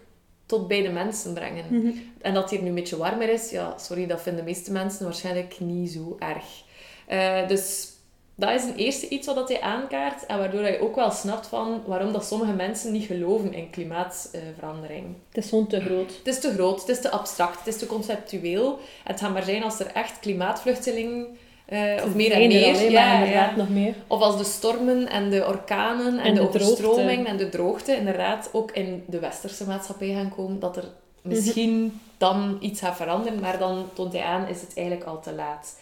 tot bij de mensen brengen. Mhm. En dat hier nu een beetje warmer is, ja, sorry, dat vinden de meeste mensen waarschijnlijk niet zo erg. Eh, dus dat is een eerste iets wat hij aankaart en waardoor je ook wel snapt van waarom dat sommige mensen niet geloven in klimaatverandering. Het is gewoon te groot. Het is te groot, het is te abstract, het is te conceptueel. En het gaat maar zijn als er echt klimaatvluchtelingen, eh, of meer en er meer, alleen, ja, nog meer. of als de stormen en de orkanen en, En de, de overstroming en de droogte inderdaad ook in de westerse maatschappij gaan komen, dat er misschien dan iets gaat veranderen, maar dan toont hij aan, is het eigenlijk al te laat.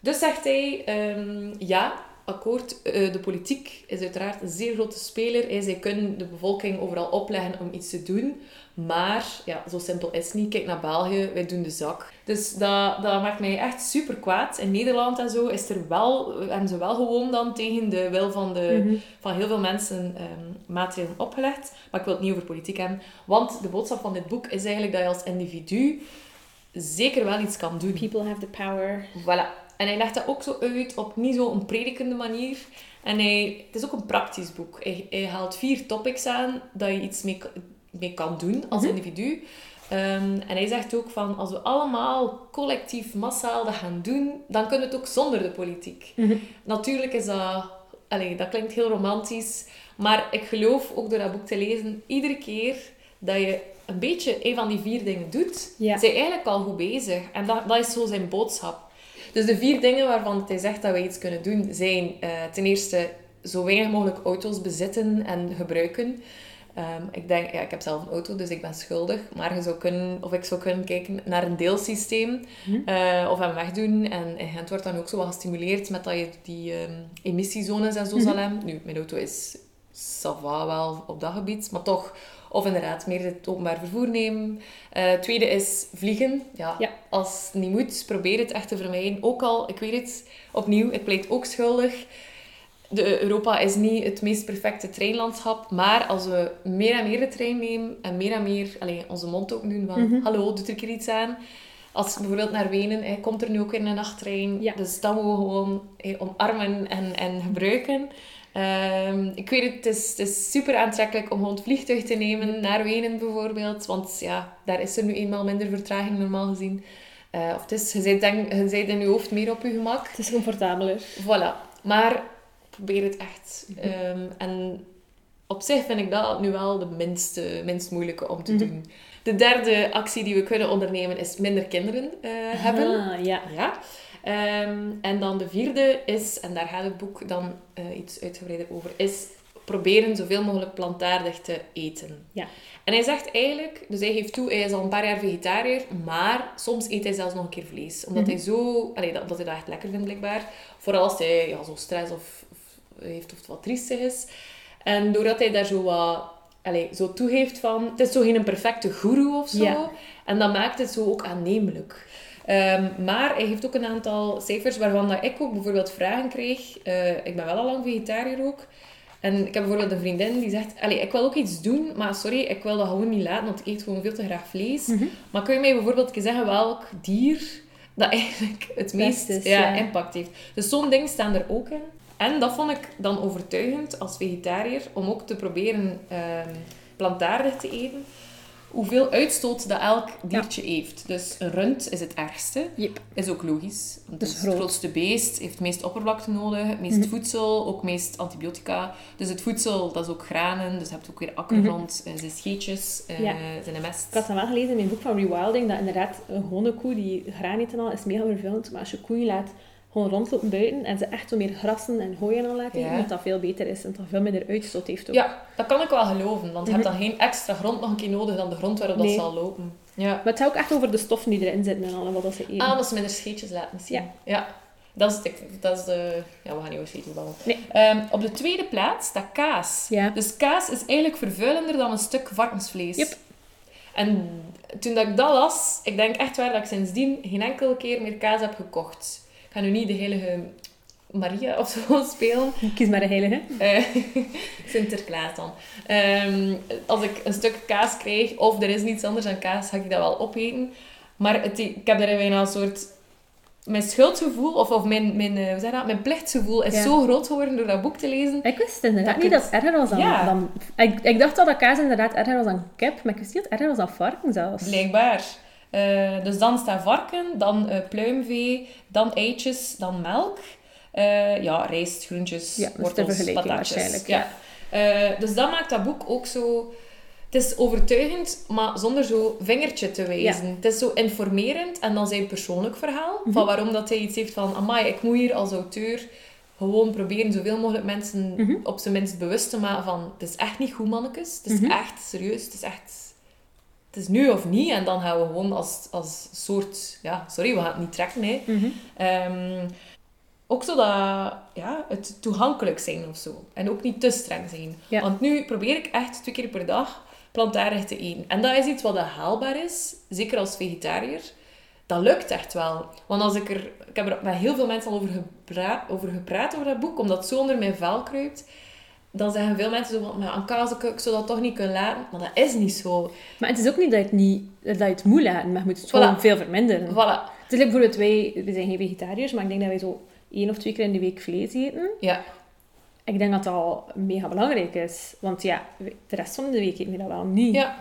Dus zegt hij, ehm, ja, akkoord, eh, de politiek is uiteraard een zeer grote speler. Hij, zij kunnen de bevolking overal opleggen om iets te doen. Maar ja, zo simpel is het niet. Kijk naar België, wij doen de zak. Dus dat, dat maakt mij echt super kwaad. In Nederland en zo is er wel, hebben ze wel gewoon dan tegen de wil van, de, Mhm. van heel veel mensen ehm, maatregelen opgelegd. Maar ik wil het niet over politiek hebben. Want de boodschap van dit boek is eigenlijk dat je als individu zeker wel iets kan doen. People have the power. Voilà. En hij legt dat ook zo uit op niet zo een predikende manier. En hij, het is ook een praktisch boek. Hij, hij haalt vier topics aan dat je iets mee, mee kan doen als Mhm. individu. Ehm, en hij zegt ook van, als we allemaal collectief, massaal dat gaan doen, dan kunnen we het ook zonder de politiek. Mhm. Natuurlijk is dat... Allee, dat klinkt heel romantisch. Maar ik geloof, ook door dat boek te lezen, iedere keer dat je een beetje een van die vier dingen doet, Ja. zijn eigenlijk al goed bezig. En dat, dat is zo zijn boodschap. Dus de vier dingen waarvan hij zegt dat we iets kunnen doen, zijn eh, ten eerste zo weinig mogelijk auto's bezitten en gebruiken. Ehm, ik denk, ja, ik heb zelf een auto, dus ik ben schuldig. Maar je zou kunnen, of ik zou kunnen kijken naar een deelsysteem. Mhm. eh, of hem wegdoen. En in Gent wordt dan ook zo wat gestimuleerd met dat je die ehm, emissiezones en zo Mhm. zal hebben. Nu, mijn auto is sava wel op dat gebied, maar toch. Of inderdaad, meer het openbaar vervoer nemen. Eh tweede is vliegen. Ja, Ja. Als het niet moet, probeer het echt te vermijden. Ook al, ik weet het, opnieuw, ik pleit ook schuldig. De Europa is niet het meest perfecte treinlandschap, maar als we meer en meer de trein nemen en meer en meer allee, onze mond ook doen van Mhm. hallo, doet er keer iets aan. Als bijvoorbeeld naar Wenen, hè, komt er nu ook weer een nachttrein. Ja. Dus dat moeten we gewoon hè, omarmen en, en gebruiken. Ehm, ik weet het, het is, het is super aantrekkelijk om gewoon het vliegtuig te nemen naar Wenen bijvoorbeeld. Want ja, daar is er nu eenmaal minder vertraging normaal gezien. Eh, of het is, je bent, denk, je bent in je hoofd meer op je gemak. Het is comfortabeler. Voilà. Maar probeer het echt. Ehm, en op zich vind ik dat nu wel de minste, minst moeilijke om te Mhm. doen. De derde actie die we kunnen ondernemen is minder kinderen eh, hebben. Ah, ja. Ja. Ehm, en dan de vierde is, en daar gaat het boek dan eh, iets uitgebreider over, is proberen zoveel mogelijk plantaardig te eten. Ja. En hij zegt eigenlijk, dus hij geeft toe, hij is al een paar jaar vegetariër, maar soms eet hij zelfs nog een keer vlees. Omdat Mhm. hij zo, allee, dat, omdat hij dat echt lekker vindt blijkbaar. Vooral als hij ja, zo stress of, of heeft of het wat triestig is. En doordat hij daar zo wat allee, zo toegeeft van, het is zo geen perfecte guru of zo. Ja. En dat maakt het zo ook aannemelijk. Ehm, maar hij heeft ook een aantal cijfers waarvan dat ik ook bijvoorbeeld vragen kreeg. Eh, ik ben wel al lang vegetariër ook. En ik heb bijvoorbeeld een vriendin die zegt, Allee, ik wil ook iets doen, maar sorry, ik wil dat gewoon niet laten, want ik eet gewoon veel te graag vlees. Mhm. Maar kun je mij bijvoorbeeld zeggen welk dier dat eigenlijk het meest is, ja, ja. impact heeft? Dus zo'n dingen staan er ook in. En dat vond ik dan overtuigend als vegetariër, om ook te proberen ehm, plantaardig te eten. Hoeveel uitstoot dat elk diertje heeft. Dus een rund is het ergste. Yep. Is ook logisch. Want Dus het grootste beest, heeft het meest oppervlakte nodig, het meest Mhm. voedsel, ook het meest antibiotica. Dus het voedsel, dat is ook granen, dus je hebt ook weer akkergrond, Mhm. eh, zijn scheetjes, eh, Ja. zijn mest. Ik had dan wel gelezen in mijn boek van Rewilding dat inderdaad een gewone koe die graan eet en al is mega vervuilend. Maar als je koeien laat gewoon rondlopen buiten en ze echt zo meer grassen en hooi al laten eten, Ja. dat dat veel beter is en dat veel minder uitstoot heeft ook. Ja, dat kan ik wel geloven, want je hebt Mhm. dan geen extra grond nog een keer nodig dan de grond waarop Nee. dat zal lopen. Ja. Maar het gaat ook echt over de stoffen die erin zitten en al en wat dat ze eten. Ah, dat ze minder scheetjes laten zien. Ja. ja. Dat is, de, dat is de... Ja, we gaan niet over scheetjes babbelen. Nee. Ehm, op de tweede plaats staat kaas. Ja. Dus kaas is eigenlijk vervuilender dan een stuk varkensvlees. Yep. En toen dat ik dat las, ik denk echt waar dat ik sindsdien geen enkele keer meer kaas heb gekocht. Ik ga nu niet de heilige Maria of zo spelen. Kies maar een heilige. Eh, Sinterklaas dan. Ehm, als ik een stuk kaas krijg, of er is niets anders dan kaas, ga ik dat wel opeten. Maar het, ik heb daar bijna een soort mijn schuldgevoel, of, of mijn, mijn, eh, hoe zeg dat, mijn plichtgevoel is Ja. zo groot geworden door dat boek te lezen. Ik wist inderdaad Dat niet dat het erger was dan... Ja. dan ik, ik dacht al dat kaas inderdaad erger was dan kip, maar ik wist niet dat het erger was dan varken zelfs. Blijkbaar. Eh, dus dan staat varken, dan eh, pluimvee, dan eitjes, dan melk. Eh, ja, rijst, groentjes, Ja, wortels, patatjes. waarschijnlijk, Ja. Eh, dus dat maakt dat boek ook zo... Het is overtuigend, maar zonder zo vingertje te wijzen. Het is zo informerend en dan zijn persoonlijk verhaal. Mhm. Van waarom dat hij iets heeft van... Amai, ik moet hier als auteur gewoon proberen zoveel mogelijk mensen Mhm. op zijn minst bewust te maken van... Het is echt niet goed, mannetjes. Het is Mhm. echt serieus. Het is echt... Het is nu of niet. En dan gaan we gewoon als, als soort... Ja, sorry, we gaan het niet trekken, hè. Mhm. Ehm, ook zo dat ja, het toegankelijk zijn of zo. En ook niet te streng zijn. Ja. Want nu probeer ik echt twee keer per dag plantaardig te eten. En dat is iets wat haalbaar is, zeker als vegetariër. Dat lukt echt wel. Want als ik er... Ik heb er met heel veel mensen al over, gebra- over gepraat, over dat boek, omdat het zo onder mijn vel kruipt. Dan zeggen veel mensen zo van, maar aan kazekoek zou dat toch niet kunnen laten. Maar dat is niet zo. Maar het is ook niet dat je het, niet, dat je het moet laten, maar je moet het Voilà. gewoon veel verminderen. Voilà. Het is like bijvoorbeeld wij, we zijn geen vegetariërs, maar ik denk dat wij zo één of twee keer in de week vlees eten. Ja. Ik denk dat dat al mega belangrijk is. Want ja, de rest van de week eten we dat wel niet. Ja.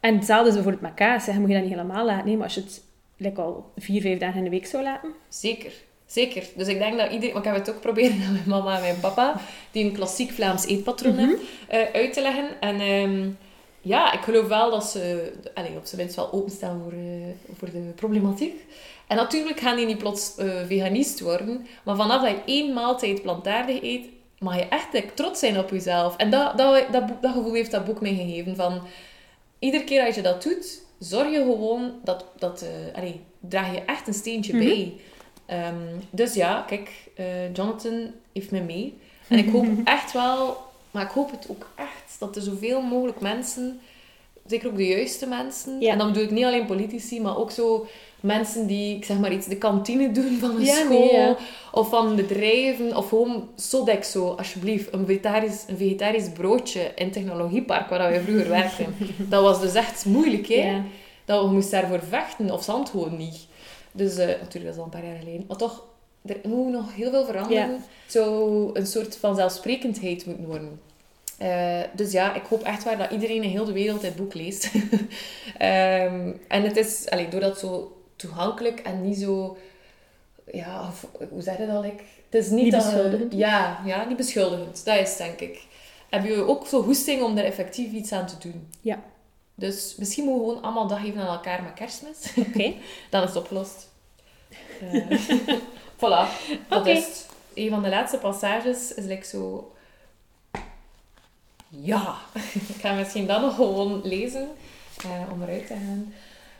En hetzelfde is bijvoorbeeld met kaas. Hè. Je moet je dat niet helemaal laten. Nee, maar als je het like, al vier, vijf dagen in de week zou laten. Zeker, zeker. Dus ik denk dat iedereen... Want ik heb het ook proberen aan mijn mama en mijn papa, die een klassiek Vlaams eetpatroon Mhm. hebben, eh, uit te leggen. En ehm, ja, ik geloof wel dat ze allee, op zijn minst wel openstaan voor, eh, voor de problematiek. En natuurlijk gaan die niet plots eh, veganist worden, maar vanaf dat je één maaltijd plantaardig eet, mag je echt like, trots zijn op jezelf. En dat, dat, dat, dat gevoel heeft dat boek mij gegeven. Van, iedere keer als je dat doet, zorg je gewoon dat... dat eh, allee, draag je echt een steentje Mhm. bij. Ehm, dus ja, kijk, eh, Jonathan heeft me mee. En ik hoop echt wel, maar ik hoop het ook echt, dat er zoveel mogelijk mensen, zeker ook de juiste mensen, Ja. en dan bedoel ik niet alleen politici, maar ook zo mensen die, ik zeg maar iets, de kantine doen van een Ja, school, nee, ja. of van bedrijven, of gewoon Sodexo, alsjeblieft, een vegetarisch, een vegetarisch broodje in Technologiepark, waar we vroeger werkten. Dat was dus echt moeilijk, hè? Dat we moesten daarvoor vechten, of Zandhoorn niet. Dus eh, natuurlijk, dat is al een paar jaar geleden. Maar toch, er moet nog heel veel veranderen. Ja. Het zou een soort van zelfsprekendheid moeten worden. Eh, dus ja, ik hoop echt waar dat iedereen in heel de wereld dit boek leest. Ehm, en het is, allee, doordat het zo toegankelijk en niet zo... Ja, of, hoe zeg je dat? like? Het is niet, Niet dat beschuldigend. Ja, ja, niet beschuldigend. Dat is denk ik. Heb je ook zo goesting om er effectief iets aan te doen. Ja. Dus misschien moeten we gewoon allemaal dag geven aan elkaar met kerstmis. Oké. Dan is het opgelost. Eh, voilà, dat is het. Een van de laatste passages is like zo... Ja, ik ga misschien dan nog gewoon lezen eh, om eruit te gaan.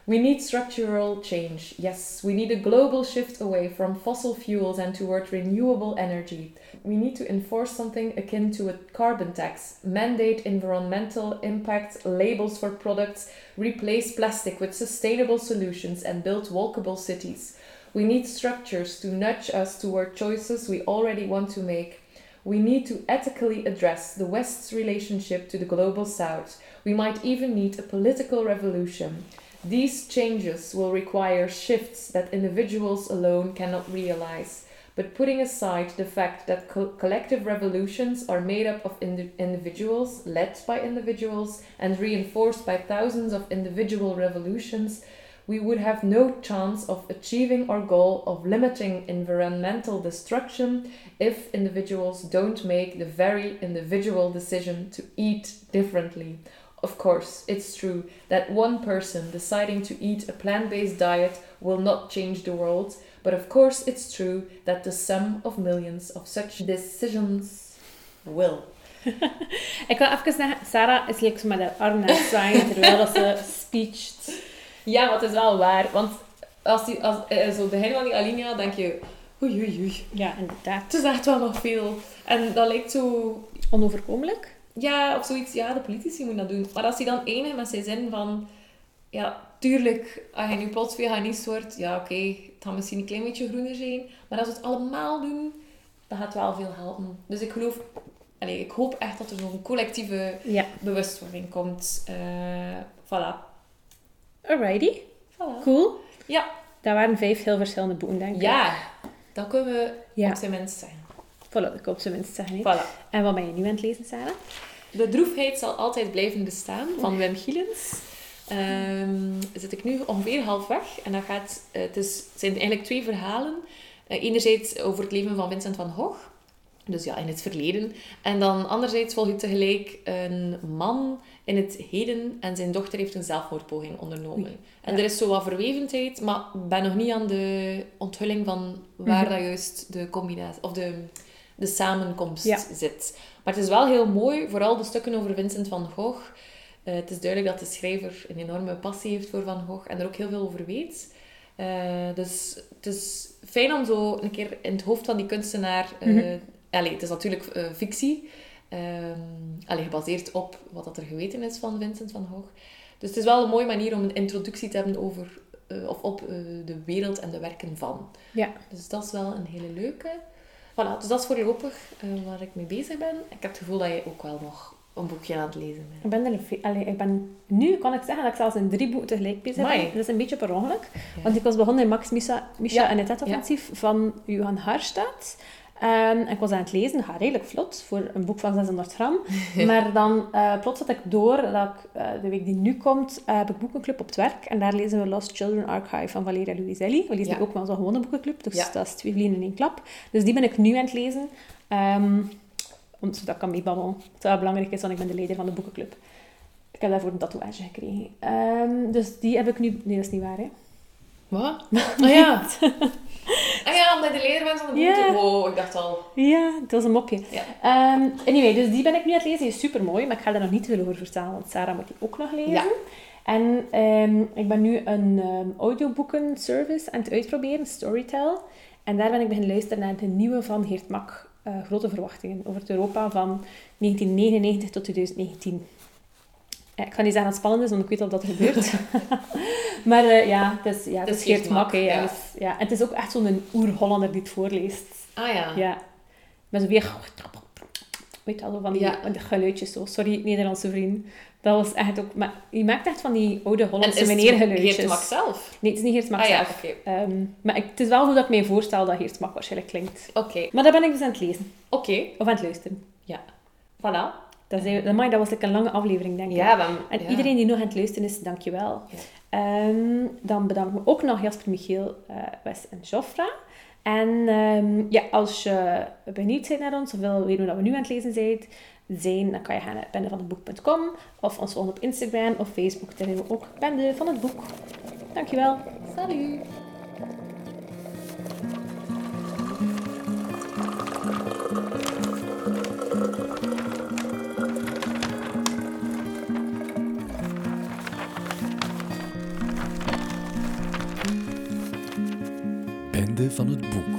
We need structural change. Yes, we need a global shift away from fossil fuels and toward renewable energy. We need to enforce something akin to a carbon tax, mandate environmental impact labels for products, replace plastic with sustainable solutions, and build walkable cities. We need structures to nudge us toward choices we already want to make. We need to ethically address the West's relationship to the global South. We might even need a political revolution. These changes will require shifts that individuals alone cannot realize. But putting aside the fact that co- collective revolutions are made up of indi- individuals, led by individuals, and reinforced by thousands of individual revolutions, we would have no chance of achieving our goal of limiting environmental destruction if individuals don't make the very individual decision to eat differently. Of course, it's true that one person deciding to eat a plant based diet will not change the world, but of course, it's true that the sum of millions of such decisions will. Ik wil even zeggen, Sarah is like met haar arm naar zwaaien terwijl ze speecht. Ja, het is wel waar, want als die, als, eh, zo het begin van die alinea denk je, oei oei oei, Ja, inderdaad. het is echt wel nog veel. En dat lijkt zo Onoverkomelijk. Ja, of zoiets. Ja, de politici moeten dat doen. Maar als hij dan eindigt met zijn zin van... Ja, tuurlijk, als je nu plots veganist wordt... Ja, oké, het gaat misschien een klein beetje groener zijn. Maar als we het allemaal doen, dan gaat het wel veel helpen. Dus ik geloof... Allee, ik hoop echt dat er zo'n collectieve Ja. bewustwording komt. Eh voilà. Alrighty. voilà. Cool. Ja. Dat waren vijf heel verschillende boeken, denk ik. Ja, dat kunnen we Ja. op zijn minst zeggen. Voilà, dat zeggen. Voilà. En wat ben je nu aan het lezen, Sarah? De droefheid zal altijd blijven bestaan van Wim Gielens. Ehm zit ik nu ongeveer halfweg. En dat gaat, eh, het, is, zijn eigenlijk twee verhalen. Eh, enerzijds over het leven van Vincent van Gogh. Dus ja, in het verleden. En dan anderzijds volgt tegelijk een man in het heden en zijn dochter heeft een zelfmoordpoging ondernomen. En er is zo wat verwevendheid, maar ik ben nog niet aan de onthulling van waar Mhm. dat juist de combinatie, of de, de samenkomst Ja. zit. Maar het is wel heel mooi, vooral de stukken over Vincent van Gogh. Eh, het is duidelijk dat de schrijver een enorme passie heeft voor Van Gogh en er ook heel veel over weet. Eh, dus het is fijn om zo een keer in het hoofd van die kunstenaar... allee, het is natuurlijk fictie, ehm, allee, gebaseerd op wat dat er geweten is van Vincent van Gogh. Dus het is wel een mooie manier om een introductie te hebben over, of op de wereld en de werken van. Ja. Dus dat is wel een hele leuke. Voilà, dus dat is voorlopig eh, waar ik mee bezig ben. Ik heb het gevoel dat je ook wel nog een boekje aan het lezen bent. Ik ben er allee, ik ben, nu kan ik zeggen dat ik zelfs in drie boeken tegelijk bezig ben. Dat is een beetje per ongeluk. Ja. Want ik was begonnen in Max Misha, Misha Ja. en het offensief van Johan Harstad. Ehm, ik was aan het lezen, dat gaat redelijk vlot, voor een boek van 600 gram. maar dan eh, plots had ik door dat ik, eh, de week die nu komt, eh, heb ik boekenclub op het werk. En daar lezen we Lost Children Archive van Valeria Luiselli. We lezen Ja. ook wel zo'n gewone boekenclub, dus Ja. dat is twee vliegen in één klap. Dus die ben ik nu aan het lezen. Ehm zodat ik kan meebabbelen. Wel belangrijk is, want ik ben de leider van de boekenclub. Ik heb daarvoor een tatoeage gekregen. Ehm, dus die heb ik nu... Nee, dat is niet waar, hè. Wat? Oh ja. Ah ja, omdat je de bent van de Ja. boek. Oh, ik dacht al. Ja, het was een mopje. Ja. Ehm, anyway, dus die ben ik nu aan het lezen. Die is super mooi, maar ik ga daar nog niet veel over vertellen, want Sarah moet die ook nog lezen. Ja. En ehm, ik ben nu een um, audioboeken service aan het uitproberen, Storytel. En daar ben ik beginnen luisteren naar de nieuwe van Geert Mak, eh, Grote Verwachtingen, over het Europa van 1999 tot 2019. Ik ga niet zeggen dat het spannend is, want ik weet al dat er gebeurt. maar eh, ja, het is, ja, het Mak. Hè, ja. ja. Dus, ja. En het is ook echt zo'n oer-Hollander die het voorleest. Ah ja. Ja. Met zo weer... Weet je wel, van die, Ja. geluidjes zo. Sorry, Nederlandse vriend. Dat was echt ook... Maar je maakt echt van die oude Hollandse is meneer het geluidjes. Geert Mak zelf? Nee, het is niet Geert Mak Ah ja, zelf. Ehm, maar ik, het is wel hoe dat ik mij voorstel dat Geert Mak waarschijnlijk klinkt. Oké. Maar daar ben ik dus aan het lezen. Oké. Of aan het luisteren. Voilà. Dat, is, dat, dat was een lange aflevering, denk ik. Ja, dan... En ja. iedereen die nog aan het luisteren is, dankjewel. Ja. Ehm, dan bedank ik me ook nog Jasper, Michiel, eh, Wes en Joffra. En ehm, ja, als je benieuwd bent naar ons of wil weten hoe we nu aan het lezen zijn, zijn dan kan je gaan naar bendevanhetboek.com of ons volgen op Instagram of Facebook. Daar hebben we ook Bende van het Boek. Dankjewel. Salut. Van het boek.